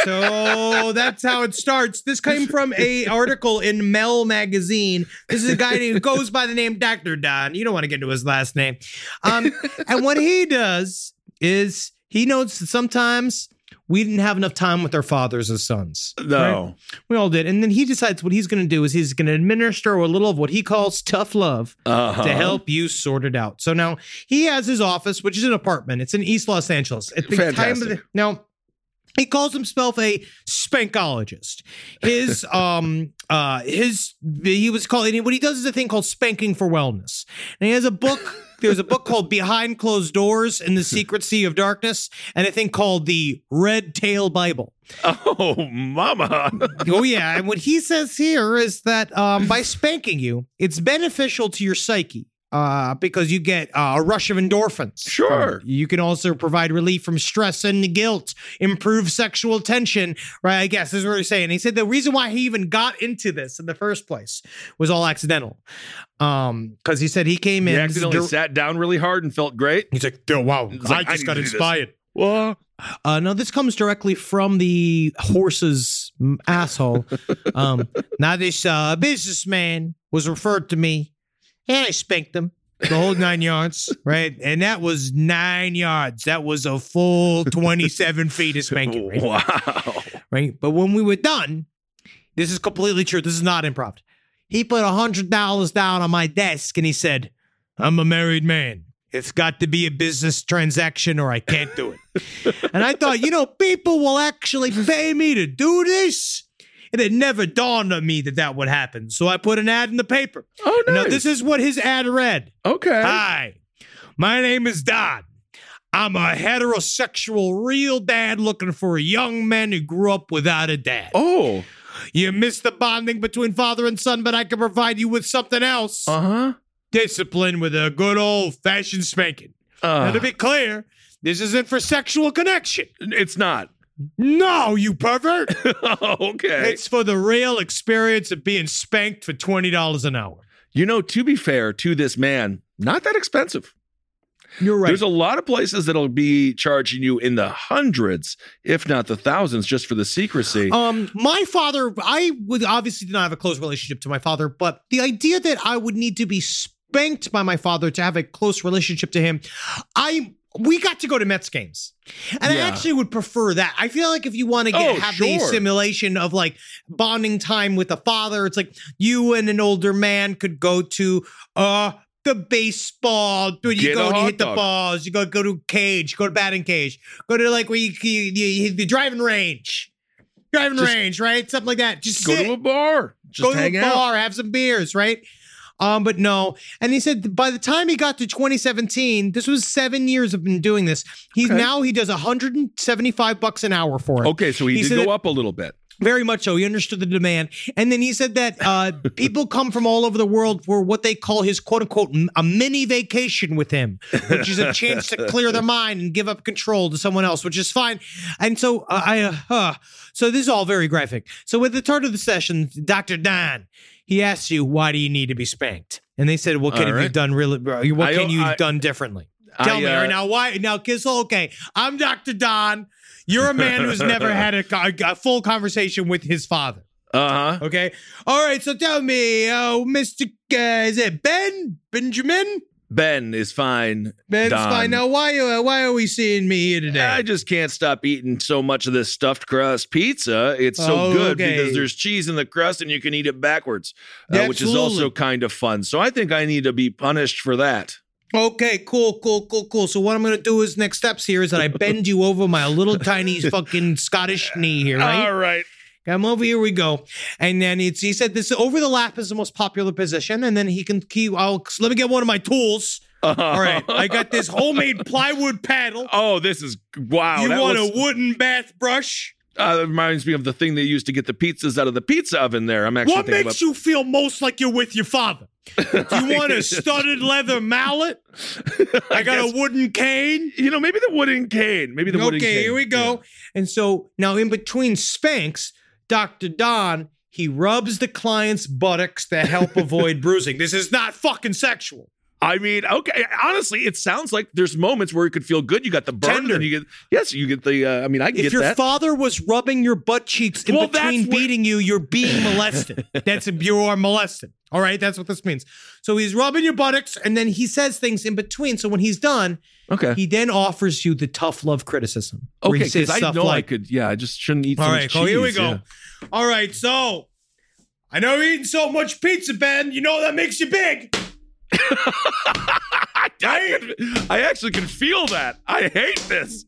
so that's how it starts. This came from a article in Mel magazine. This is a guy who goes by the name Dr. Don. You don't want to get into his last name. Um, and what he does is he notes that sometimes we didn't have enough time with our fathers as sons. right? We all did. And then he decides what he's going to do is he's going to administer a little of what he calls tough love Uh-huh. to help you sort it out. So now he has his office, which is an apartment. It's in East Los Angeles. At the time of Fantastic. the, now, he calls himself a spankologist. His um uh his he was called what he does is a thing called spanking for wellness. And he has a book. There's a book called Behind Closed Doors in the Secret Sea of Darkness, and a thing called the Red Tail Bible. Oh, mama. Oh yeah, and what he says here is that um, by spanking you, it's beneficial to your psyche uh, because you get uh, a rush of endorphins. Sure. You can also provide relief from stress and guilt, improve sexual tension. Right? I guess this is what he's saying. He said the reason why he even got into this in the first place was all accidental. Um, because he said he came He in. accidentally sat down really hard and felt great. He's like, oh, wow, like, I I just got to do this. inspired. What? Uh, no, this comes directly from the horse's asshole. Um, now, this uh, businessman was referred to me, and I spanked him the whole nine yards, right? And that was nine yards. That was a full 27 feet of spanking, right? Wow. right? But when we were done, this is completely true. This is not improv. He put a hundred dollars down on my desk and he said, I'm a married man. It's got to be a business transaction or I can't do it. and I thought, you know, people will actually pay me to do this. And it never dawned on me that that would happen. So I put an ad in the paper. Oh, nice. Now, this is what his ad read. okay. Hi, my name is Don. I'm a heterosexual real dad looking for a young man who grew up without a dad. oh. You missed the bonding between father and son, but I can provide you with something else. Uh huh. Discipline with a good old fashioned spanking. now, Uh, to be clear, this isn't for sexual connection. it's not. No, you pervert. okay. it's for the real experience of being spanked for $20 an hour. You know, to be fair to this man, not that expensive. You're right. There's a lot of places that'll be charging you in the hundreds, if not the thousands, just for the secrecy. Um, my father, I would obviously did not have a close relationship to my father, but the idea that I would need to be spanked by my father to have a close relationship to him, I we got to go to Mets games. And I actually would prefer that. I feel like if you want to get Oh, have the simulation of like bonding time with a father, it's like you and an older man could go to uh the baseball, dude. You Get go and you hit the balls. You go go to cage, go to batting cage, go to like where you, you, the driving range, driving Just- range, right? Something like that. Just Go sit, to a bar. Just go to a out. bar, have some beers, right? Um, but no. And he said by the time he got to 2017, this was seven years of been doing this. He's Okay. now he does 175 bucks an hour for it. Okay, so he, He did go that- up a little bit. Very much so. He understood the demand. And then he said that uh, people come from all over the world for what they call his quote unquote a mini vacation with him, which is a chance to clear their mind and give up control to someone else, which is fine. And so uh, I, uh, so this is all very graphic. So with the start of the session, Dr. Don, he asks you, why do you need to be spanked? And they said, what can All have you right. done really, what I- can you I- have done differently? Tell I, me, uh, right, now why, now Kissel, okay, I'm Dr. Don. You're a man who's never had a, co- a full conversation with his father. Uh huh. Okay. All right. So tell me, oh, Mr. Uh, is it Ben Benjamin? Ben is fine. Ben's Don. fine. Now, why uh, why are we seeing me here today? I just can't stop eating so much of this stuffed crust pizza. It's so Oh, good okay. because there's cheese in the crust and you can eat it backwards, uh, which is also kind of fun. So I think I need to be punished for that. Okay, cool, cool, cool, cool. So what I'm gonna do is next steps here is that I bend you over my little tiny fucking Scottish knee here, right? All right. Come over here we go. And then it's he said this over the lap is the most popular position, and then he can keep I'll let me get one of my tools. All right. I got this homemade plywood paddle. Oh, this is wow. you want a wooden bath brush? uh, that reminds me of the thing they used to get the pizzas out of the pizza oven. There, I'm actually What makes about. you feel most like you're with your father? Do you want a studded leather mallet? I got guess- a wooden cane. You know, maybe the wooden cane. Maybe the wooden cane. Okay, here we go. And so now, in between spanks, Dr. Don he rubs the client's buttocks to help avoid bruising. This is not fucking sexual. I mean, okay. Honestly, it sounds like there's moments where you could feel good. You got the burn, Tender. and you get yes, you get the. Uh, I mean, I can If your that. father was rubbing your butt cheeks in Well, between beating you, you're being molested. That's you are molested. All right, that's what this means. So he's rubbing your buttocks, and then he says things in between. So when he's done, okay. he then offers you the tough love criticism. Okay, because I know I could. Yeah, I just shouldn't eat. So All much right, cool. Here we go. yeah. All right, so I know you're eating so much pizza, Ben. You know that makes you big. I, I actually can feel that. I hate this.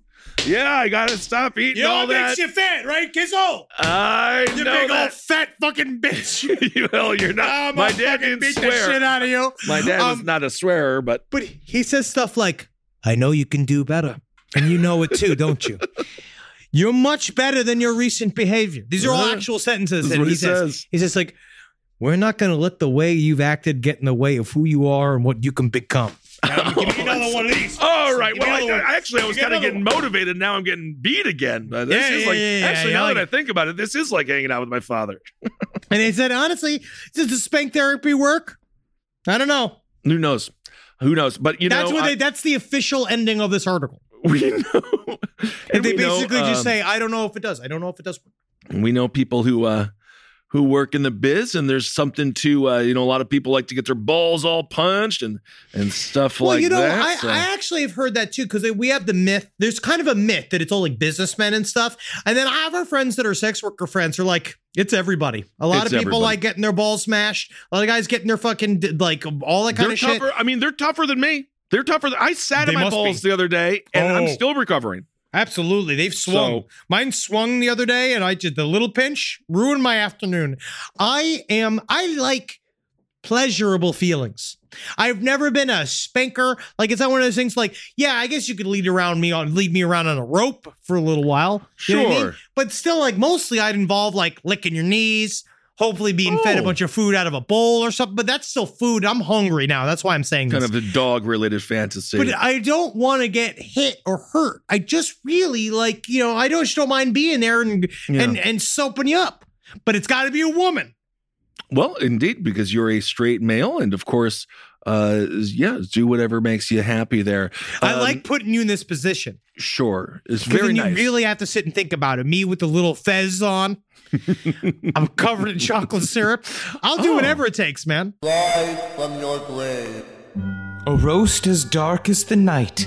Yeah, I gotta stop eating You know all what makes you fat, right, Kizzo? I You know big old fat fucking bitch. you hell, you're not. I'm my dad didn't beat the shit out of you. My dad was Um, not a swearer, but But he says stuff like, I know you can do better. And you know it too, don't you? You're much better than your recent behavior. These are all Uh-huh. actual sentences That's that he he says. says. He says, like, we're not going to let the way you've acted get in the way of who you are and what you can become. Now, give me another one of these. All right. Give Well, I. I actually I was kind of another getting motivated. Now I'm getting beat again. But this Yeah, is yeah, like yeah, yeah, actually yeah, now I that like I think about it, this is like hanging out with my father. And he said, honestly, does the spank therapy work? I don't know. Who knows? Who knows? But you that's know, what I- they, that's the official ending of this article. we know. And they we know, basically just um, say, I don't know if it does. I don't know if it does. And we know people who uh who work in the biz and there's something to uh you know a lot of people like to get their balls all punched and and stuff like that. Well, like you know, that I, so- I actually have heard that too because we have the myth. There's kind of a myth that it's all like businessmen and stuff, and then I have our friends that are sex worker friends are like, it's everybody. A lot It's of people everybody. like getting their balls smashed. A lot of guys getting their fucking like all that kind they're of shit. i mean they're tougher than me they're tougher than i sat They on my balls be. the other day and i'm Oh. still recovering Absolutely, they've swung. So- Mine swung the other day, and I did the little pinch, ruined my afternoon. I am. I like pleasurable feelings. I've never been a spanker. Like it's not one of those things. Like, yeah, I guess you could lead around me on, lead me around on a rope for a little while. What I mean? Sure. but still, like mostly, I'd involve like licking your knees. Hopefully, being fed a Oh. bunch of food out of a bowl or something. But that's still food. I'm hungry now. That's why I'm saying kind this. of a dog related fantasy But I don't want to get hit or hurt. I just really like, you know, I don't just don't mind being there and and and soaping you up. But it's got to be a woman. well indeed because you're a straight male and of course uh yeah do whatever makes you happy there I Um, like putting you in this position. sure it's 'Cause very then you nice really have to sit and think about it. Me with the little fez on. I'm covered in chocolate syrup. I'll do Oh. whatever it takes, man. Right from your grave. A roast as dark as the night,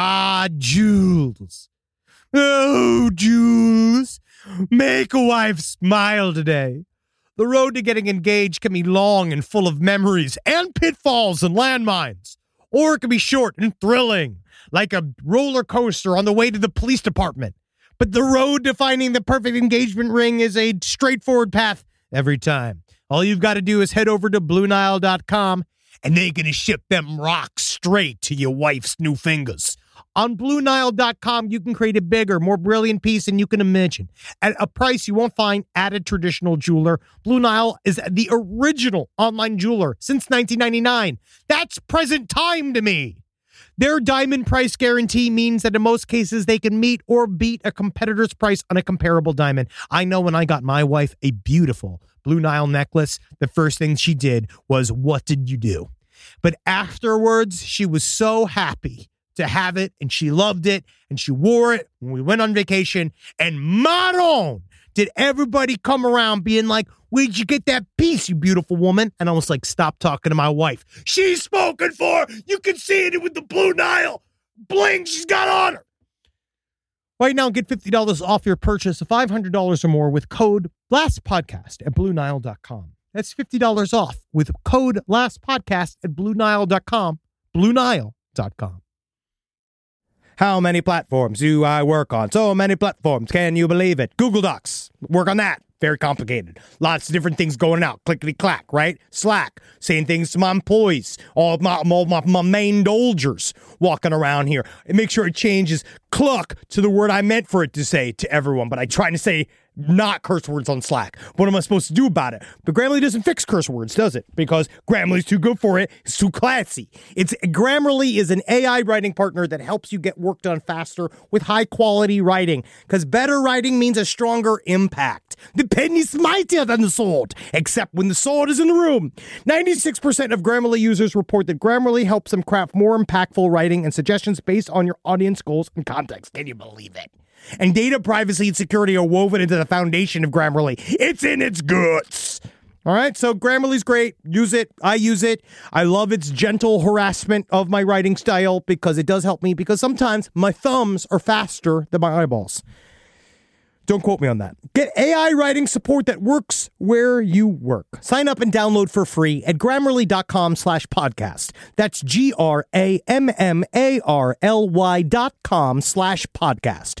Ah, Jules. Oh, Jules. Make a wife smile today. The road to getting engaged can be long and full of memories and pitfalls and landmines. Or it can be short and thrilling, like a roller coaster on the way to the police department. But the road to finding the perfect engagement ring is a straightforward path every time. All you've got to do is head over to BlueNile.com and they're going to ship them rocks straight to your wife's new fingers. On BlueNile.com, you can create a bigger, more brilliant piece than you can imagine at a price you won't find at a traditional jeweler. Blue Nile is the original online jeweler since 1999. That's present time to me. Their diamond price guarantee means that in most cases they can meet or beat a competitor's price on a comparable diamond. I know when I got my wife a beautiful Blue Nile necklace, the first thing she did was, What did you do? But afterwards, she was so happy to have it and she loved it and she wore it when we went on vacation. And Maron, did everybody come around being like, Where'd you get that piece, you beautiful woman? And I was like, Stop talking to my wife. She's spoken for. You can see it with the Blue Nile bling she's got on her. Right now, get $50 off your purchase of $500 or more with code LASTPODCAST at BlueNile.com. That's $50 off with code LASTPODCAST at BlueNile.com. BlueNile.com. How many platforms do I work on? So many platforms. Can you believe it? Google Docs. Work on that. Very complicated. Lots of different things going out. Clickety clack, right? Slack. Saying things to my employees. All of my, all my, my main dolgers walking around here. And make sure it changes cluck to the word I meant for it to say to everyone. But I try to say not curse words on Slack. What am I supposed to do about it? But Grammarly doesn't fix curse words, does it? Because Grammarly's too good for it. It's too classy. It's Grammarly is an AI writing partner that helps you get work done faster with high quality writing. Because better writing means a stronger impact. The pen is mightier than the sword, except when the sword is in the room. 96% of Grammarly users report that Grammarly helps them craft more impactful writing and suggestions based on your audience goals and context. Can you believe it? And data privacy and security are woven into the foundation of Grammarly. It's in its guts. All right, so Grammarly's great. Use it. I use it. I love its gentle harassment of my writing style because it does help me because sometimes my thumbs are faster than my eyeballs. Don't quote me on that. Get AI writing support that works where you work. Sign up and download for free at grammarly.com slash podcast. That's G R A M M A R L Y dot com slash podcast.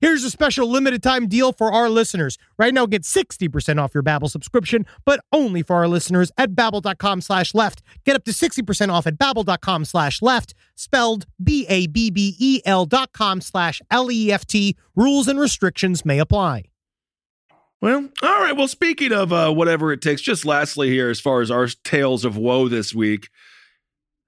Here's a special limited time deal for our listeners. Right now, get 60% off your Babbel subscription, but only for our listeners at babbel.com slash left. Get up to 60% off at babbel.com slash left, spelled B-A-B-B-E-L dot com slash L-E-F-T. Rules and restrictions may apply. Well, all right. Well, speaking of uh, whatever it takes, just lastly here, as far as our tales of woe this week,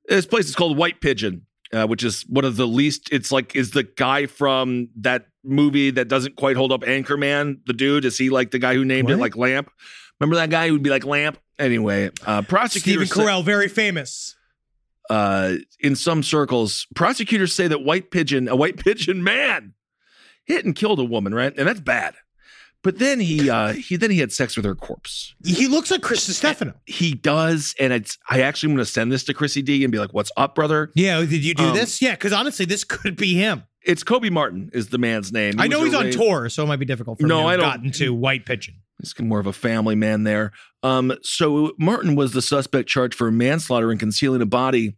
this place is called White Pigeon, uh, which is one of the least. It's like is the guy from that movie that doesn't quite hold up, Anchorman. The dude is he like the guy who named it like Lamp? Remember that guy who would be like Lamp? Anyway, uh, Stephen prosecutors say- Carell, very famous. uh, in some circles, prosecutors say that white pigeon, a white pigeon man, hit and killed a woman, right? And that's bad. But then he uh he then he had sex with her corpse. He looks like Chris Distefano. He does, and it's I actually am gonna send this to Chrissy D and be like, "What's up, brother?" Yeah, did you do Um, this? Yeah, because honestly, this could be him. It's Kobe Martin is the man's name. He I know he's on tour, so it might be difficult for No, him to I don't- gotten to White Pigeon. He's more of a family man there. Um, so Martin was the suspect charged for manslaughter and concealing a body.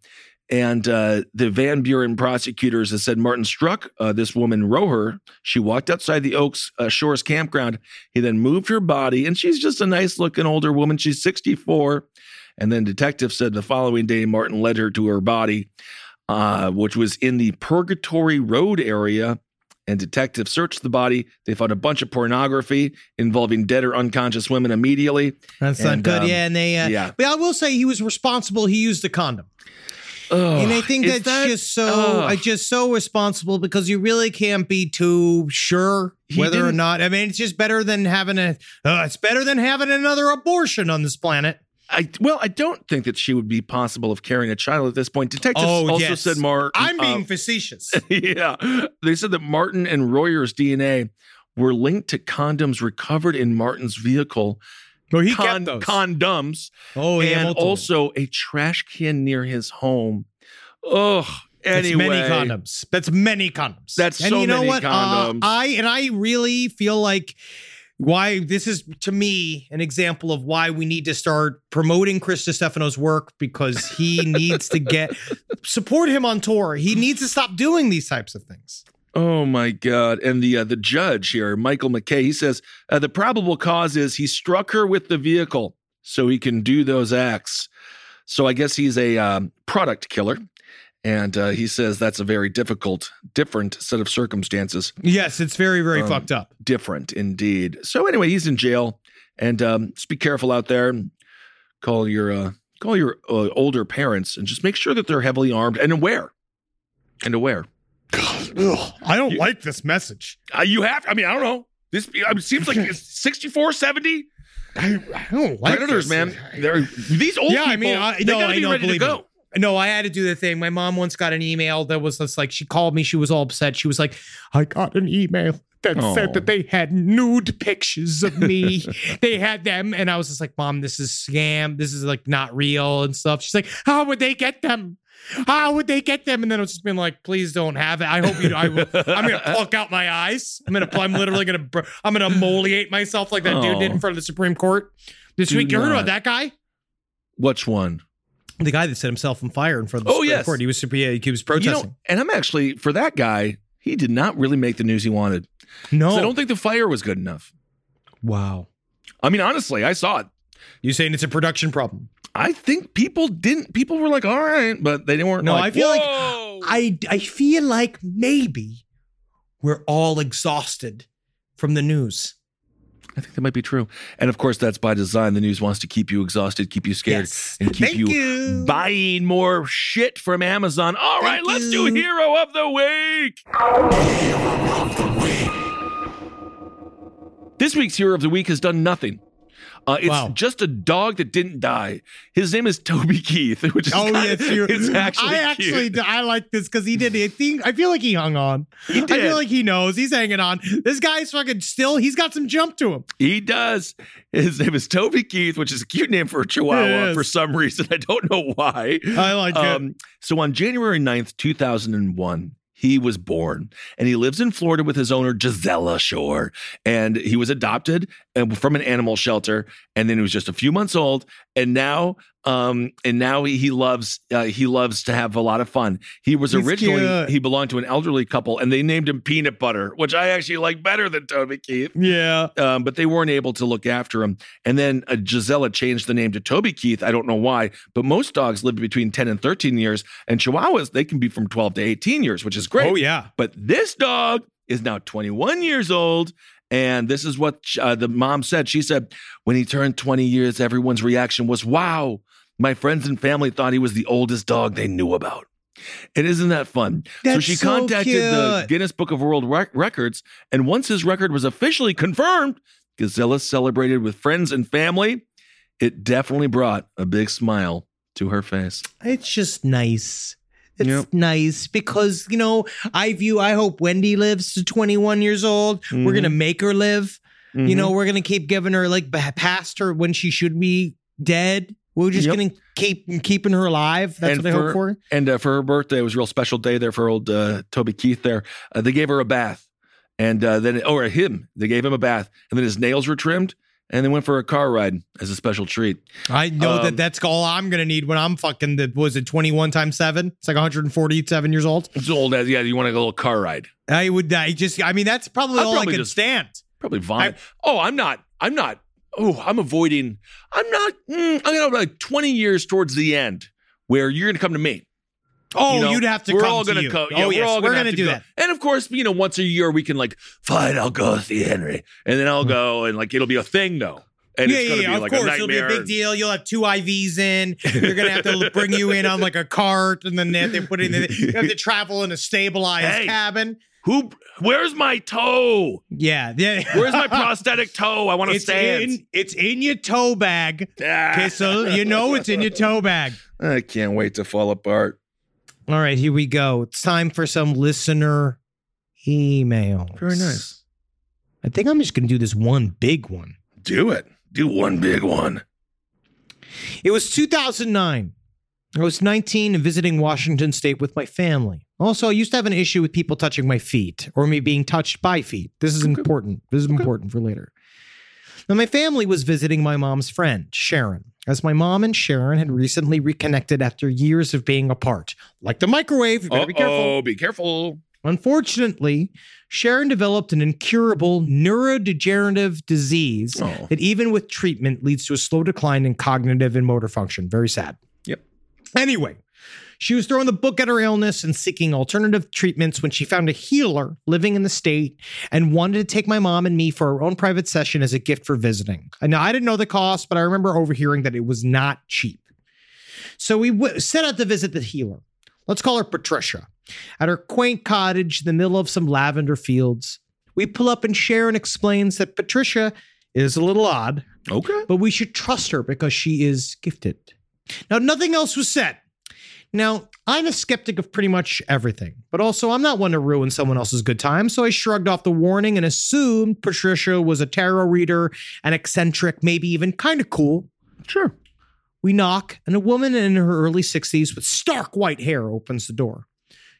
And uh, the Van Buren prosecutors have said Martin struck uh, this woman, Roher. She walked outside the Oaks uh, Shores campground. He then moved her body, and she's just a nice looking older woman. She's 64. And then detectives said the following day, Martin led her to her body, uh, which was in the Purgatory Road area. And detectives searched the body. They found a bunch of pornography involving dead or unconscious women immediately. That's And, not good. um, yeah, and they. Uh, yeah. But I will say he was responsible. He used a condom, and I think that's that- just so. ugh. I just so responsible because you really can't be too sure whether or not. I mean, it's just better than having a. Uh, it's better than having another abortion on this planet. I well, I don't think that she would be possible of carrying a child at this point. Detectives Oh, also yes. said Martin. I'm being um, facetious. yeah, they said that Martin and Royer's DNA were linked to condoms recovered in Martin's vehicle. Well, he Con- kept those. condoms, oh, and multiple. also a trash can near his home. Ugh. That's many condoms. That's many condoms. That's and so you know many what? Uh, condoms. I and I really feel like why this is to me an example of why we need to start promoting Chris Distefano's work because he needs to get support him on tour. He needs to stop doing these types of things. Oh my God! And the uh, the judge here, Michael McKay, he says uh, the probable cause is he struck her with the vehicle so he can do those acts. So I guess he's a um, product killer, and uh, he says that's a very difficult, different set of circumstances. Yes, it's very very Um, fucked up. Different indeed. So anyway, he's in jail, and um, just be careful out there. Call your uh, call your uh, older parents, and just make sure that they're heavily armed and aware, and aware. I don't like this message. Uh, you have. I mean, I don't know. This I mean, seems like it's 64, 70. I, I don't like Predators, this. man. They're these old Yeah, people. I mean, I- they no, gotta I be ready to believe go. me. No, I had to do the thing. My mom once got an email that was just like she called me. She was all upset. She was like, "I got an email that Oh. said that they had nude pictures of me. they had them, and I was just like, Mom, this is scam. This is like not real and stuff." She's like, "How would they get them? How would they get them?" And then it's just been like, "Please don't have it. I hope you. I will. I'm gonna pluck out my eyes. I'm gonna. I'm literally gonna. br- I'm gonna emoliate myself like that dude did in Oh. front of the Supreme Court this Do week. You heard about that guy? Which one? The guy that set himself on fire in front of the Oh, Supreme yes. Court. He was super. yeah, he was You protesting. know, and I'm actually for that guy. He did not really make the news he wanted. No, I don't think the fire was good enough. wow. I mean, honestly, I saw it. You saying it's a production problem? I think people didn't. People were like, "All right," but they weren't. No, like, I feel like I I feel like maybe we're all exhausted from the news. I think that might be true. And of course, that's by design. The news wants to keep you exhausted, keep you scared, Yes. and keep you, you. buying more shit from Amazon. All right, Thank let's you. do Hero of the Week. This week's Hero of the Week has done nothing. Uh, it's Wow. just a dog that didn't die. His name is Toby Keith, which is Oh kinda- yes, you. it's actually I actually, cute. I like this because he did. I think I feel like he hung on. He did. I feel like he knows he's hanging on. This guy's fucking still. He's got some jump to him. He does. His name is Toby Keith, which is a cute name for a chihuahua for some reason. I don't know why. I like it. Um, so on January 9th, 2001, he was born and he lives in Florida with his owner, Gisela Shore. And he was adopted uh, from an animal shelter. And then he was just a few months old. And now, um, and now he, he loves, uh, he loves to have a lot of fun. He was He's originally, cute. he belonged to an elderly couple and they named him Peanut Butter, which I actually like better than Toby Keith Yeah. um, but they weren't able to look after him. And then uh, Gisela changed the name to Toby Keith. I don't know why, but most dogs live between 10 and 13 years, and Chihuahuas, they can be from 12 to 18 years, which is great. Oh yeah. But this dog is now 21 years old. And this is what uh, the mom said. She said, when he turned 20 years, everyone's reaction was, wow, my friends and family thought he was the oldest dog they knew about. And isn't that fun? so That's she so contacted the. Guinness Book of World Rec- Records. And once his record was officially confirmed, Gisela celebrated with friends and family. It definitely brought a big smile to her face. It's just nice. It's Yep. nice because you know I view. I hope Wendy lives to 21 years old. We're gonna mm-hmm. make her live. You know, mm-hmm. we're gonna keep giving her like past her when she should be dead. We're just Yep. gonna keep keeping her alive. That's And what I hope for. And uh, for her birthday, it was a real special day there for old uh, Toby Keith. There, uh, they gave her a bath, and uh, then or him, they gave him a bath, and then his nails were trimmed, and they went for a car ride as a special treat. I know Um, that that's all I'm gonna need when I'm fucking. The was it 21 times seven? It's like 147 years old. It's old as yeah. You want a little car ride? I would. I just. I mean, that's probably I'd all probably I can just- stand. Probably vomit. oh, I'm not. I'm not. Oh, I'm avoiding. I'm not. Mm, I'm gonna like 20 years towards the end where you're gonna come to me. Oh, You know, you'd have to we're come all to gonna you. co- oh yeah, we're yes, all we're gonna gonna do go. that. And of course, you know, once a year we can like, fine, I'll go see Henry, and then I'll go and like it'll be a thing though, and yeah, it's gonna yeah, be of like course. a It'll be a big deal. You'll have two IVs in. You're gonna have to bring you in on like a cart, and then they have to put it in. You have to travel in a stabilized Hey. cabin. Who? Where's my toe? Yeah, yeah. Where's my prosthetic toe? I want to It's stand. in. It's in your toe bag. Ah. Okay, so you know it's in your toe bag. I can't wait to fall apart. All right, here we go. It's time for some listener emails. Very nice. I think I'm just gonna do this one big one. Do it. Do one big one. It was 2009. I was 19 and visiting Washington State with my family. Also, I used to have an issue with people touching my feet or me being touched by feet. This is important. This is important for later. Now, my family was visiting my mom's friend, Sharon, as my mom and Sharon had recently reconnected after years of being apart. Like the microwave, you better be careful. Oh, be careful. Unfortunately, Sharon developed an incurable neurodegenerative disease Oh. that, even with treatment, leads to a slow decline in cognitive and motor function. Very sad. Yep. Anyway, she was throwing the book at her illness and seeking alternative treatments when she found a healer living in the state and wanted to take my mom and me for our own private session as a gift for visiting. And now I didn't know the cost, but I remember overhearing that it was not cheap. So we w- set out to visit the healer. Let's call her Patricia. At her quaint cottage in the middle of some lavender fields, we pull up and Sharon explains that Patricia is a little odd, Okay. but we should trust her because she is gifted. Now, nothing else was said. Now, I'm a skeptic of pretty much everything, but also I'm not one to ruin someone else's good time, so I shrugged off the warning and assumed Patricia was a tarot reader, an eccentric, maybe even kind of cool. Sure. We knock, and a woman in her early 60s with stark white hair opens the door.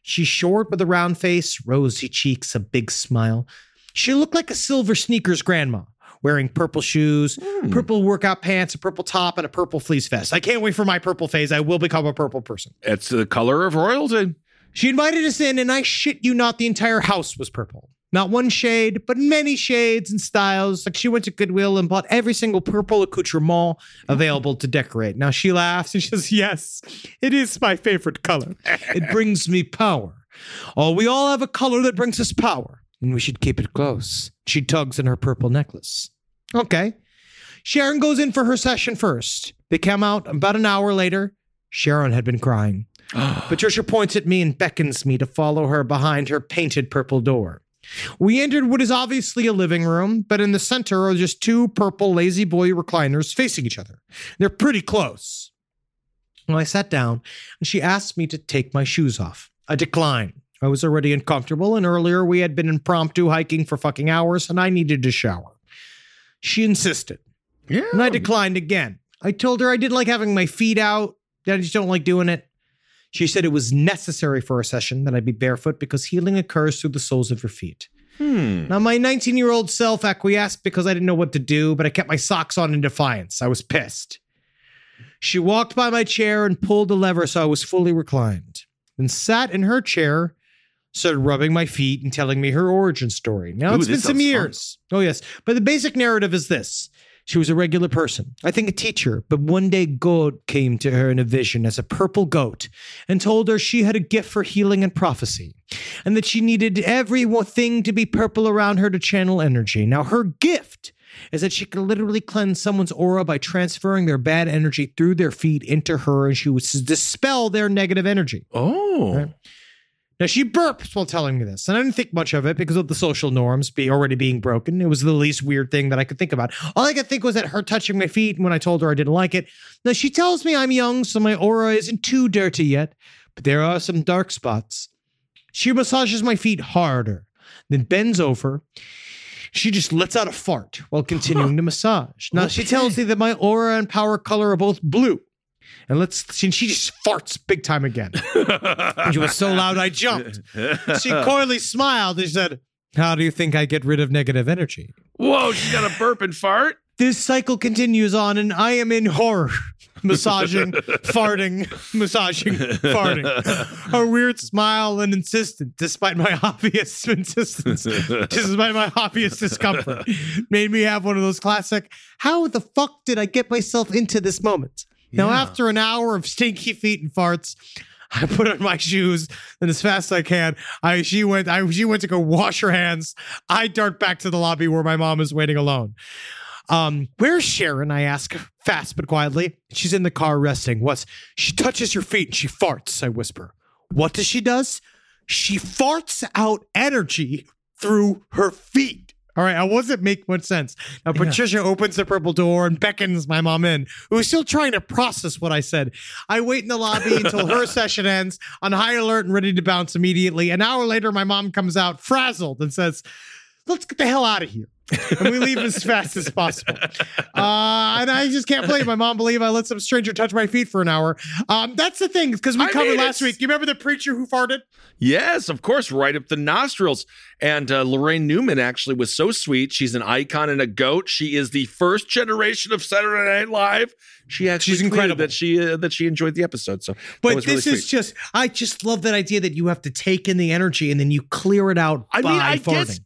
She's short with a round face, rosy cheeks, a big smile. She looked like a silver sneakers grandma, wearing purple shoes, hmm. purple workout pants, a purple top, and a purple fleece vest. I can't wait for my purple phase. I will become a purple person. It's the color of royalty. She invited us in, and I shit you not, the entire house was purple. Not one shade, but many shades and styles. Like she went to Goodwill and bought every single purple accoutrement available to decorate. Now she laughs and she says, Yes, it is my favorite color. It brings me power. Oh, we all have a color that brings us power, and we should keep it close. She tugs in her purple necklace. Okay. Sharon goes in for her session first. They come out about an hour later. Sharon had been crying. Patricia points at me and beckons me to follow her behind her painted purple door. We entered what is obviously a living room, but in the center are just two purple La-Z-Boy recliners facing each other. They're pretty close. Well, I sat down and she asked me to take my shoes off. I declined. I was already uncomfortable, and earlier we had been impromptu hiking for fucking hours, and I needed to shower. She insisted, Yeah. and I declined again. I told her I didn't like having my feet out, that I just don't like doing it. She said it was necessary for a session that I be barefoot because healing occurs through the soles of your feet. Hmm. Now, my 19 year old self acquiesced because I didn't know what to do, but I kept my socks on in defiance. I was pissed. She walked by my chair and pulled the lever so I was fully reclined, then sat in her chair, started rubbing my feet and telling me her origin story. Now, Ooh, it's been some sounds fun. years. Oh, yes. But the basic narrative is this. She was a regular person, I think a teacher, but one day God came to her in a vision as a purple goat and told her she had a gift for healing and prophecy, and that she needed everything to be purple around her to channel energy. Now, her gift is that she could literally cleanse someone's aura by transferring their bad energy through their feet into her, and she would dispel their negative energy. Oh. Right. Now she burps while telling me this, and I didn't think much of it because of the social norms be already being broken. It was the least weird thing that I could think about. All I could think was that her touching my feet when I told her I didn't like it. Now she tells me I'm young, so my aura isn't too dirty yet, but there are some dark spots. She massages my feet harder, then bends over. She just lets out a fart while continuing to massage. Now she tells me that my aura and power color are both blue. And let's she, she just farts big time again. She was so loud I jumped. She coyly smiled and said, How do you think I get rid of negative energy? Whoa, she's got a burp and fart. This cycle continues on, and I am in horror. Massaging, farting, massaging, farting. A weird smile and insistent, despite my obvious insistence, despite my obvious discomfort, made me have one of those classic, how the fuck did I get myself into this moment? Now, Yeah. after an hour of stinky feet and farts, I put on my shoes and as fast as I can, I she went I she went to go wash her hands. I dart back to the lobby where my mom is waiting alone. Um, where's Sharon? I ask fast but quietly. She's in the car resting. What's she touches your feet and she farts, I whisper. What does she does? She farts out energy through her feet. All right, I wasn't make much sense. Now Patricia opens the purple door and beckons my mom in, who's still trying to process what I said. I wait in the lobby until her session ends, on high alert and ready to bounce immediately. An hour later, my mom comes out frazzled and says, "Let's get the hell out of here." And we leave as fast as possible. Uh, and I just can't believe my mom believe I let some stranger touch my feet for an hour. Um, that's the thing because we I covered mean, last it's- week. You remember the preacher who farted? Yes, of course, right up the nostrils. And uh, Laraine Newman actually was so sweet. She's an icon and a goat. She is the first generation of Saturday Night Live. She actually She's incredible. that she uh, that she enjoyed the episode. So, But was really this is just, I just love that idea that you have to take in the energy and then you clear it out I by mean, I farting. guess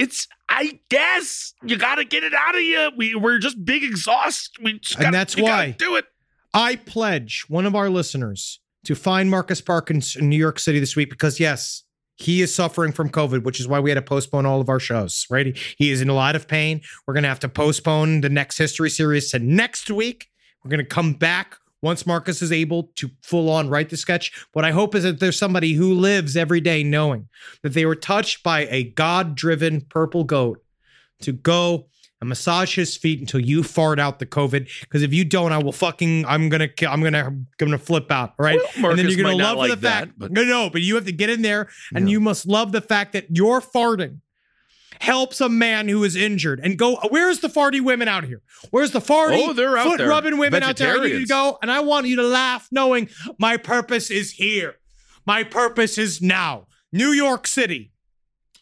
it's. I guess you got to get it out of you. We we're just big exhaust. We just And gotta- that's gotta why. do it. I pledge one of our listeners to find Marcus Parks in New York City this week because, yes, he is suffering from COVID, which is why we had to postpone all of our shows, right? He, he is in a lot of pain. We're going to have to postpone the next history series to next week. We're going to come back once Marcus is able to full on write the sketch. What I hope is that there's somebody who lives every day knowing that they were touched by a God driven purple goat to go and massage his feet until you fart out the COVID. Because if you don't, I will fucking I'm gonna I'm gonna I'm gonna flip out. All right, Well, and then Marcus you're gonna love like the fact. that, but- no, no, but you have to get in there, and Yeah. you must love the fact that your farting helps a man who is injured. And go where's the farty women out here? Where's the farty Oh, they're out foot there. rubbing women out there? I need you to go and i want you to laugh knowing my purpose is here. My purpose is now. New york city.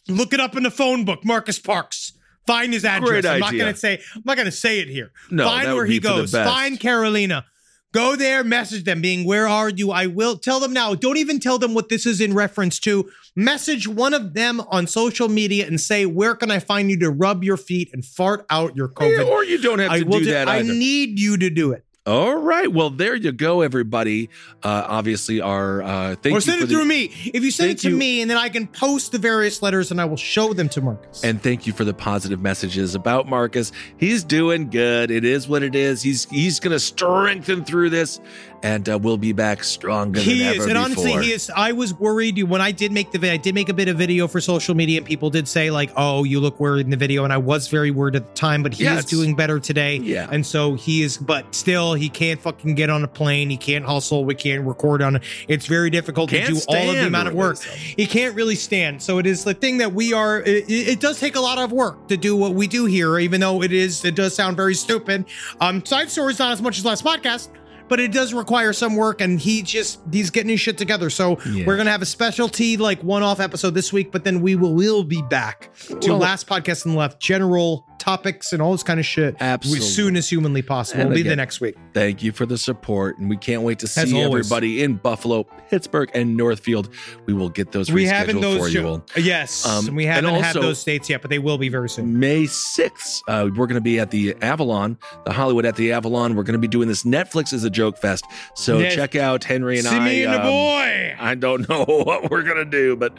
Look it up in the phone book marcus parks. Find his address. Great i'm not gonna say i'm not gonna say it here. No, find where he be for the goes. find carolina. Go there, message them, being, Where are you? I will tell them now. Don't even tell them what this is in reference to. Message one of them on social media and say, Where can I find you to rub your feet and fart out your COVID? Or you don't have I to will do ju- that I need you to do it. All right. Well, there you go, everybody. Uh, obviously, our uh, thank or you send for it the- through me. If you send it to you. me, and then I can post the various letters, and I will show them to Marcus. And thank you for the positive messages about Marcus. He's doing good. It is what it is. He's he's going to strengthen through this, and uh, we'll be back stronger he is, and honestly, he is. I was worried when I did make the video. I did make a bit of video for social media, and people did say like, "Oh, you look worried in the video," and I was very worried at the time. But he Yeah, is doing better today, Yeah. And so he is, but still, he can't fucking get on a plane. He can't hustle. We can't record on. it. It's very difficult Can't to do all of the amount of work. He can't really stand. So it is the thing that we are. It, it does take a lot of work to do what we do here, even though it is. It does sound very stupid. Um, side stories not as much as last podcast. But it does require some work, and he just he's getting his shit together. So Yeah. we're gonna have a specialty like one-off episode this week, but then we will will be back to Well- last podcast and left general topics and all this kind of shit Absolutely. as soon as humanly possible. And It'll be the next week. Thank you for the support, and we can't wait to As see always. everybody in Buffalo, Pittsburgh, and Northfield. We will get those We rescheduled haven't those for you all. yes, Um, we haven't had also- those dates yet, but they will be very soon. May 6th, uh, we're going to be at the Avalon, the Hollywood at the Avalon. We're going to be doing this Netflix is a joke fest. So Yes. check out Henry and See I. me and the um, boy. I don't know what we're going to do, but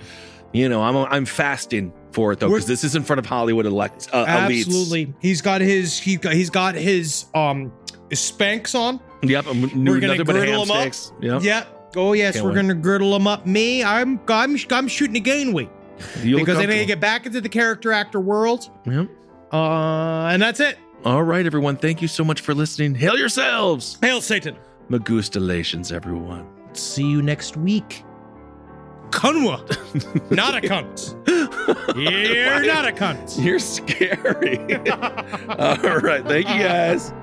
you know, I'm I'm fasting for it though because this is in front of Hollywood elect uh, elites. Absolutely, he's got his he got, he's got his um Spanx on. Yep, I'm We're gonna griddle him up. Yep. Yep. Oh yes, Can't we're wait. gonna griddle him up. Me, I'm I'm I'm shooting a gain weight because I need to get back into the character actor world. Yep. Uh, and that's it. All right, everyone. Thank you so much for listening. Hail yourselves. Hail Satan. Magustalations, everyone. See you next week. Kunwa, not a cunt. You're not a cunt. You're scary. All right. Thank you guys.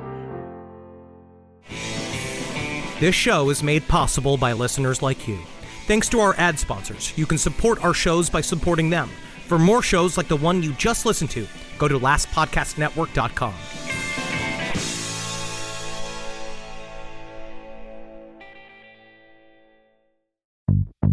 This show is made possible by listeners like you. Thanks to our ad sponsors, you can support our shows by supporting them. For more shows like the one you just listened to, go to lastpodcastnetwork.com.